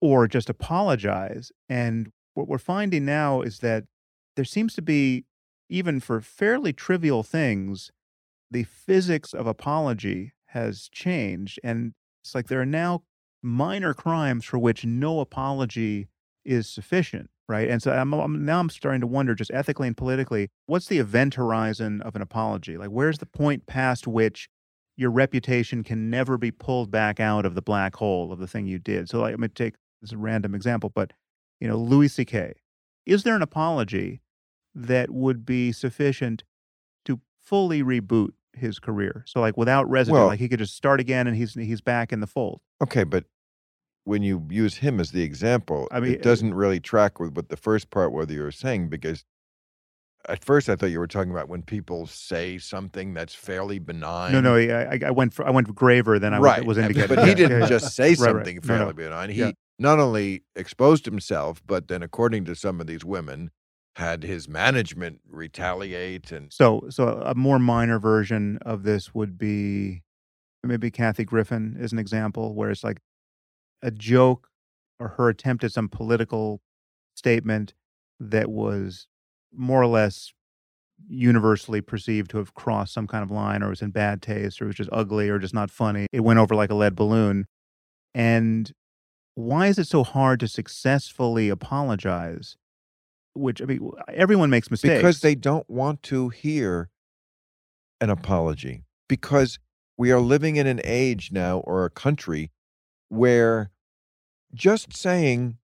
or just apologize. And what we're finding now is that there seems to be even for fairly trivial things the physics of apology has changed and it's like there are now minor crimes for which no apology is sufficient right? And so I'm, I'm- now i'm starting to wonder just ethically and politically what's the event horizon of an apology? Like where's the point past which your reputation can never be pulled back out of the black hole of the thing you did? So like, i'm going to take this is a random example but you know louis ck is there an apology that would be sufficient to fully reboot his career? So like without residue Well- like he could just start again and he's he's back in the fold. Okay, but when you use him as the example, I mean, it eh, doesn't really track with what the first part whether you were saying because at first I thought you were talking about when people say something that's fairly benign. no no I, I- went for i went graver than i right. was, indicating But he didn't yeah, just say right. something No, fairly no. benign. He Yeah. not only exposed himself, but then according to some of these women, had his management retaliate and So, so a more minor version of this would be maybe Kathy Griffin is an example where it's like a joke or her attempt at some political statement that was more or less universally perceived to have crossed some kind of line or was in bad taste or was just ugly or just not funny. It went over like a lead balloon. And why is it so hard to successfully apologize? Which I mean, everyone makes mistakes because they don't want to hear an apology because we are living in an age now or a country where just saying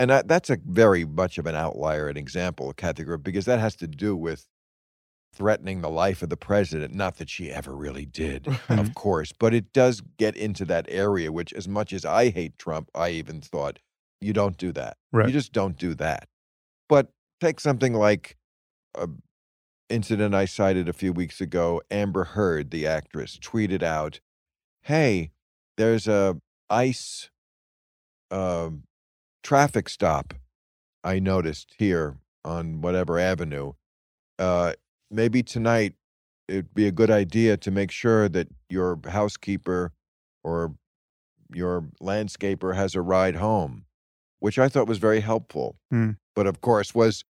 and that, that's a very much of an outlier an example Kathy Griffin, because that has to do with threatening the life of the president not that she ever really did of [laughs] course but it does get into that area which as much as I hate Trump I even thought you don't do that Right. you just don't do that but take something like a incident I cited a few weeks ago. Amber Heard, the actress, tweeted out, "Hey, there's a ICE um, traffic stop I noticed here on whatever avenue. Uh, maybe tonight it'd be a good idea to make sure that your housekeeper or your landscaper has a ride home." Which I thought was very helpful, Hmm. but of course was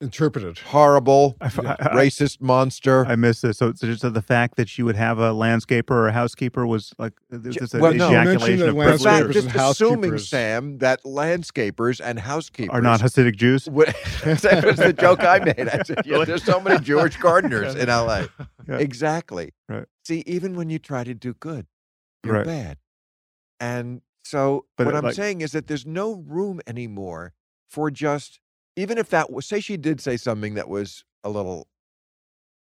Interpreted. horrible, I f- I- I- racist monster. I miss this. So, so just the fact that she would have a landscaper or a housekeeper was like there's J- just an well, no. ejaculation of privilege fact, just assuming, Sam, that landscapers and housekeepers are not Hasidic Jews. [laughs] would- that was the joke I made. I said, yeah, there's so many Jewish [laughs] gardeners in LA. Yeah. Exactly. Right. See, even when you try to do good, you're Right. bad. And so But what it, I'm like- saying is that there's no room anymore for just even if that was say she did say something that was a little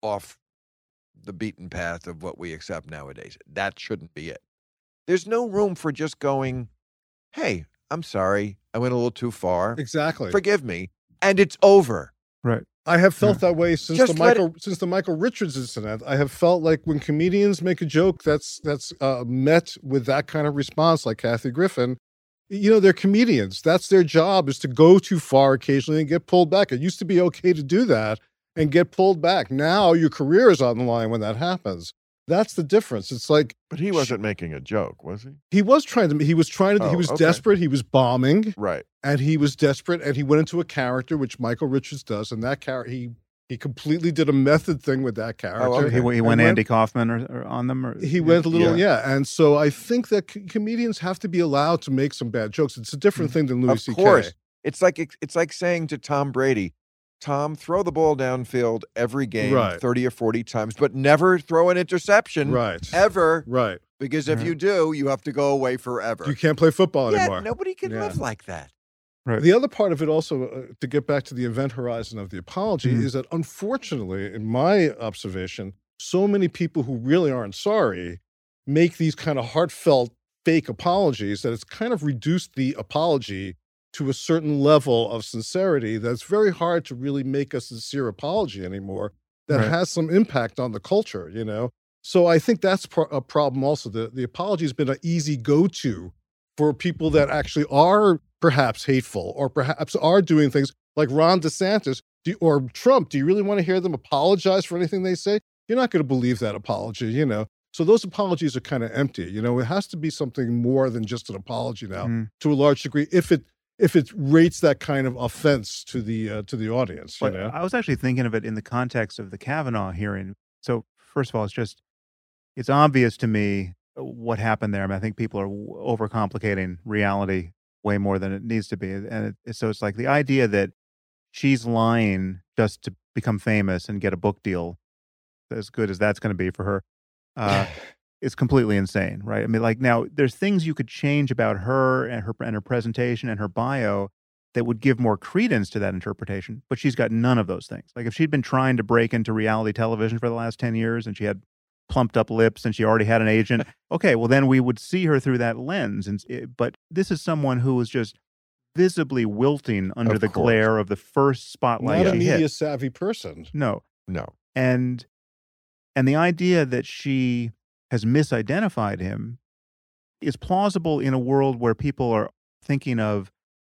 off the beaten path of what we accept nowadays. That shouldn't be it. There's no room for just going, "Hey, I'm sorry. I went a little too far. Exactly. Forgive me." And it's over. Right. I have felt that way since Just the let it- Michael since the Michael Richards incident. I have felt like when comedians make a joke that's that's uh, met with that kind of response, like Kathy Griffin, you know, they're comedians. That's their job is to go too far occasionally and get pulled back. It used to be okay to do that and get pulled back. Now your career is on the line when that happens. That's the difference. It's like But he wasn't making a joke, was he? he was trying to he was trying to he Oh, was okay. desperate, he was bombing Right. and he was desperate and he went into a character which Michael Richards does and that character he he completely did a method thing with that oh, character. okay. He, he And went Andy Kaufman or, or on them. Or, He went a little, Yeah. yeah. And so I think that co- comedians have to be allowed to make some bad jokes. It's a different mm. thing than Louis C.K. of course. It's like it's like saying to Tom Brady, Tom, throw the ball downfield every game, Right. 30 or 40 times, but never throw an interception Right. ever. Right. Because if Yeah. you do, you have to go away forever. You can't play football yeah, anymore. nobody can live like that. Right. The other part of it also, uh, to get back to the event horizon of the apology, Mhm. is that unfortunately, in my observation, so many people who really aren't sorry make these kind of heartfelt fake apologies that it's kind of reduced the apology to a certain level of sincerity that's very hard to really make a sincere apology anymore that Right. has some impact on the culture, you know? So I think that's a problem also. The, the apology has been an easy go to for people that actually are perhaps hateful or perhaps are doing things like Ron DeSantis you- or Trump. Do you really want to hear them apologize for anything they say? you're not going to believe that apology, you know. So those apologies are kind of empty. You know, it has to be something more than just an apology now, Mhm. to a large degree, if it if it rates that kind of offense to the uh, to the audience. You know, I was actually thinking of it in the context of the Kavanaugh hearing. So, first of all, it's just, it's obvious to me uh, what happened there. I mean, I think people are overcomplicating reality way more than it needs to be. And it, so it's like the idea that she's lying just to become famous and get a book deal, as good as that's going to be for her, uh, [laughs] is completely insane, right? I mean, like now there's things you could change about her and her and her presentation and her bio that would give more credence to that interpretation, but she's got none of those things. Like if she'd been trying to break into reality television for the last 10 years and she had plumped up lips and she already had an agent, okay, well then we would see her through that lens and it- eh, but this is someone who was just visibly wilting under Of the course. glare of the first spotlight not a she hit. media savvy person. No, no. and and the idea that she has misidentified him is plausible in a world where people are thinking of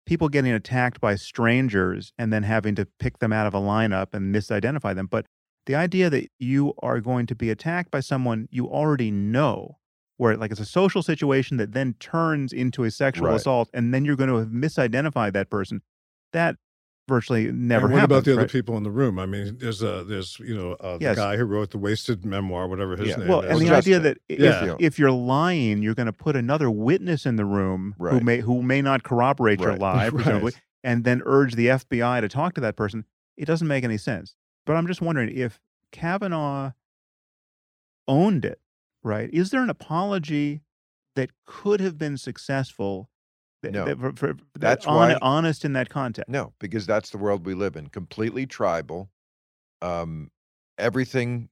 people getting attacked by strangers and then having to pick them out of a lineup and misidentify them but the idea that you are going to be attacked by someone you already know where like it's a social situation that then turns into a sexual Right. assault and then you're going to have misidentified that person that virtually never and what happens about the other people in the room? I mean, there's a there's you know uh, the Yes. guy who wrote the wasted memoir, whatever his Yeah. name Well, is. and the Well, idea that if, Yeah. if you're lying, you're going to put another witness in the room who may who may not corroborate your lie, [laughs] presumably, Right. and then urge the FBI to talk to that person. It doesn't make any sense. But I'm just wondering if Kavanaugh owned it, right? Is there an apology that could have been successful? That, No. that for, for, that That's hon- why- honest in that context. No, because that's the world we live in. Completely tribal. Um, everything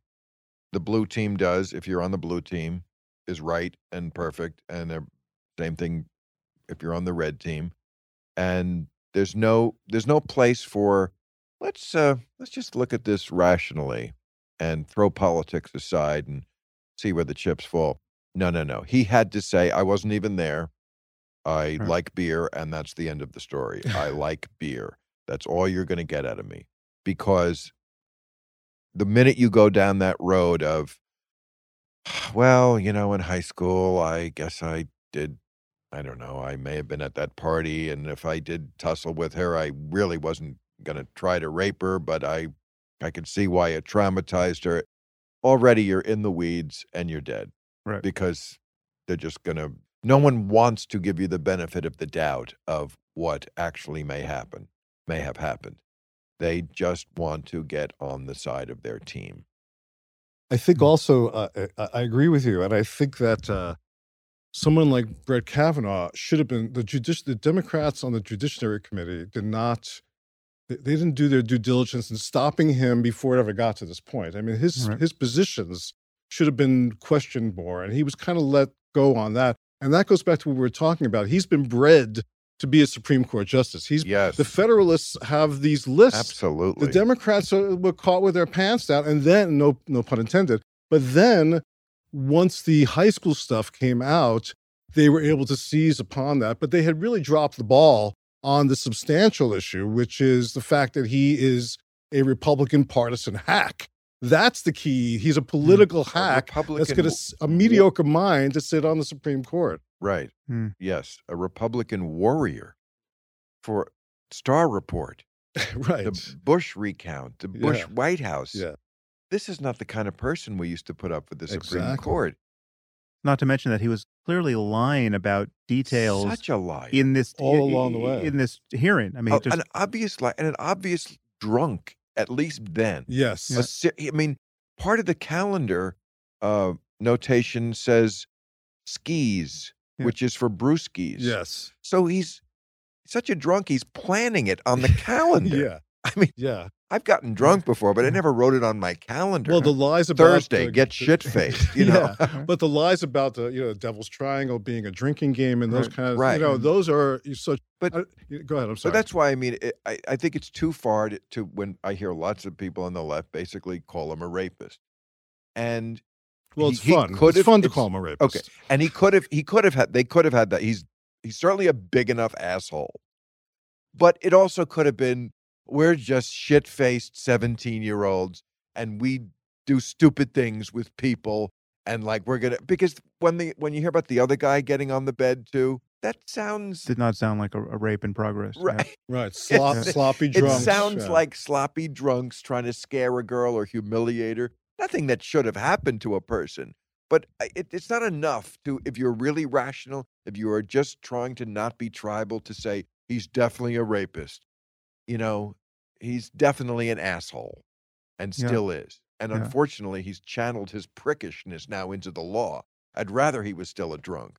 the blue team does, if you're on the blue team, is right and perfect, and the same thing if you're on the red team. And there's no there's no place for let's uh let's just look at this rationally and throw politics aside and see where the chips fall. No, no, no. He had to say, I wasn't even there. I Right. like beer, and that's the end of the story. I [laughs] like beer. That's all you're going to get out of me. Because the minute you go down that road of, [sighs] well, you know, in high school, I guess I did, I don't know, I may have been at that party, and if I did tussle with her, I really wasn't going to try to rape her, but I, I could see why it traumatized her. Already you're in the weeds and you're dead Right. because they're just going to no one wants to give you the benefit of the doubt of what actually may happen may have happened they just want to get on the side of their team I think also uh, I, I agree with you, and I think that uh, someone like Brett Kavanaugh should have been the judici- The Democrats on the Judiciary Committee did not. They they didn't do their due diligence in stopping him before it ever got to this point. I mean, his Right. his positions should have been questioned more, and he was kind of let go on that. And that goes back to what we were talking about. He's been bred to be a Supreme Court justice. He's yes the Federalists have these lists absolutely the Democrats are, were caught with their pants down, and then no, no pun intended. But then, once the high school stuff came out, they were able to seize upon that. But they had really dropped the ball on the substantial issue, which is the fact that he is a Republican partisan hack. That's the key. He's a political Hmm. A hack that's Republican got a, w- s- a mediocre mind to sit on the Supreme Court. right Hmm. yes a republican warrior for Starr report [laughs] right. the bush recount the bush Yeah. white house Yeah. this is not the kind of person we used to put up with the supreme Exactly. court Not to mention that he was clearly lying about details such a lie in this All along the way. in this hearing. I mean, Oh, just an obvious lie and an obvious drunk at least then Yes. A se- I mean, part of the calendar uh, notation says skis, Yeah. which is for brewskis. Yes. So he's such a drunk. He's planning it on the [laughs] calendar. Yeah. I mean, Yeah. I've gotten drunk before, but I mm-hmm. never wrote it on my calendar. Well, the lies about Thursday, the- get shit faced. [laughs] You know, Yeah. But the lies about the you know Devil's Triangle being a drinking game and those Right. kind of Right. you know those are you such. But- I- go ahead. I'm So sorry. that's why I mean, it, I, I think it's too far to, to when I hear lots of people on the left basically call him a rapist, and well, it's he fun. could It's have- fun to call him a rapist. okay. and he could have he could have had they could have had that. He's he's certainly a big enough asshole, but it also could have been we're just shit faced seventeen year olds, and we do stupid things with people and like we're gonna because when the when you hear about the other guy getting on the bed too, that sounds Did not sound like a, a rape in progress. yeah. [laughs] right. [laughs] Right. Slop, It's- sloppy It sounds yeah. like sloppy drunks trying to scare a girl or humiliate her. Nothing that should have happened to a person. But uh, it, it's not enough to, if you're really rational, if you are just trying to not be tribal, to say he's definitely a rapist. You know, he's definitely an asshole and Yeah. still is. And Yeah. unfortunately, he's channeled his prickishness now into the law. I'd rather he was still a drunk.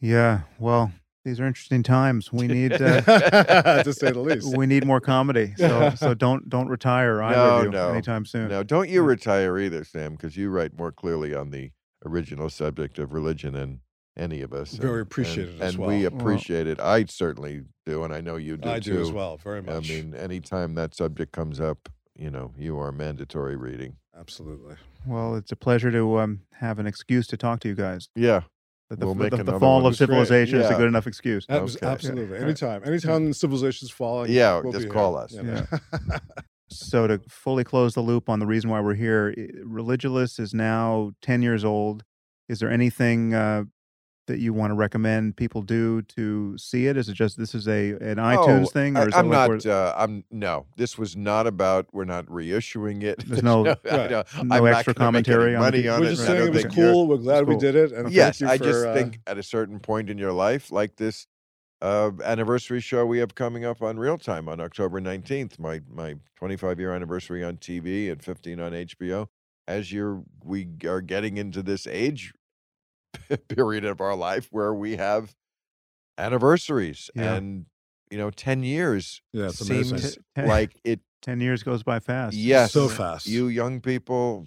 Yeah. Well, these are interesting times. We need uh, [laughs] to say the least. [laughs] we need more comedy. So so [laughs] don't don't retire either No, no. anytime soon. No, don't you retire either, Sam, because you write more clearly on the original subject of religion than any of us. Very and- appreciated and, as and well. we Well- appreciate it. I certainly do, and I know you do I too. do as well, very much. I mean, anytime that subject comes up, you know, you are mandatory reading. Absolutely. Well, it's a pleasure to um, have an excuse to talk to you guys. Yeah, The, the, We'll the- make the another fall one. of It's great. civilization is a good enough excuse. Abs- Okay. Absolutely. Yeah. Anytime. [laughs] Anytime civilization's falling. Yeah, we'll just be call here, us. you know. [laughs] So to fully close the loop on the reason why we're here, i- Religulous is now ten years old. Is there anything uh, that you want to recommend people do to see it? Is it just this is a an iTunes Oh, thing, I, or is I'm it like not. Uh, I'm no. This was not about. We're not reissuing it. There's [laughs] no- I Right. don't- no I'm not extra gonna make any commentary on the money people? on We're it. just I saying it was cool. We're glad we did it. And yes, thank you I for, just uh, think at a certain point in your life, like this uh, anniversary show we have coming up on Real Time on October 19th, my my 25 year anniversary on TV and 15 on HBO. As you're, we are getting into this age [laughs] period of our life where we have anniversaries, Yeah. and you know, 10 years Yeah, it's seems amazing. Ten- [laughs] like it. ten years goes by fast. Yes, So fast. You young people,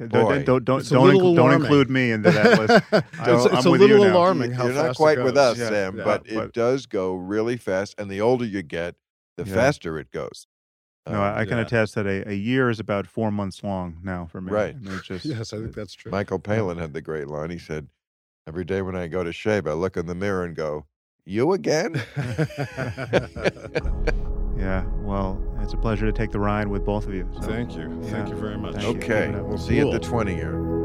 Don't boy. don't don't don't, don't, little don't include me into that list. [laughs] it's I'm- it's I'm a with you little now. alarming how You're not quite with us, Yeah, Sam, yeah, but it does go really fast. And the older you get, the Yeah. faster it goes. No, I, I Um, can yeah. attest that a, a year is about four months long now for me. Right. I mean, just, Yes, I think that's true. Michael Palin had the great line. He said, Every day when I go to shave, I look in the mirror and go, You again? [laughs] yeah. Well, it's a pleasure to take the ride with both of you. So. Thank you. Thank you very much. Thank okay. We'll see you at the 20 year.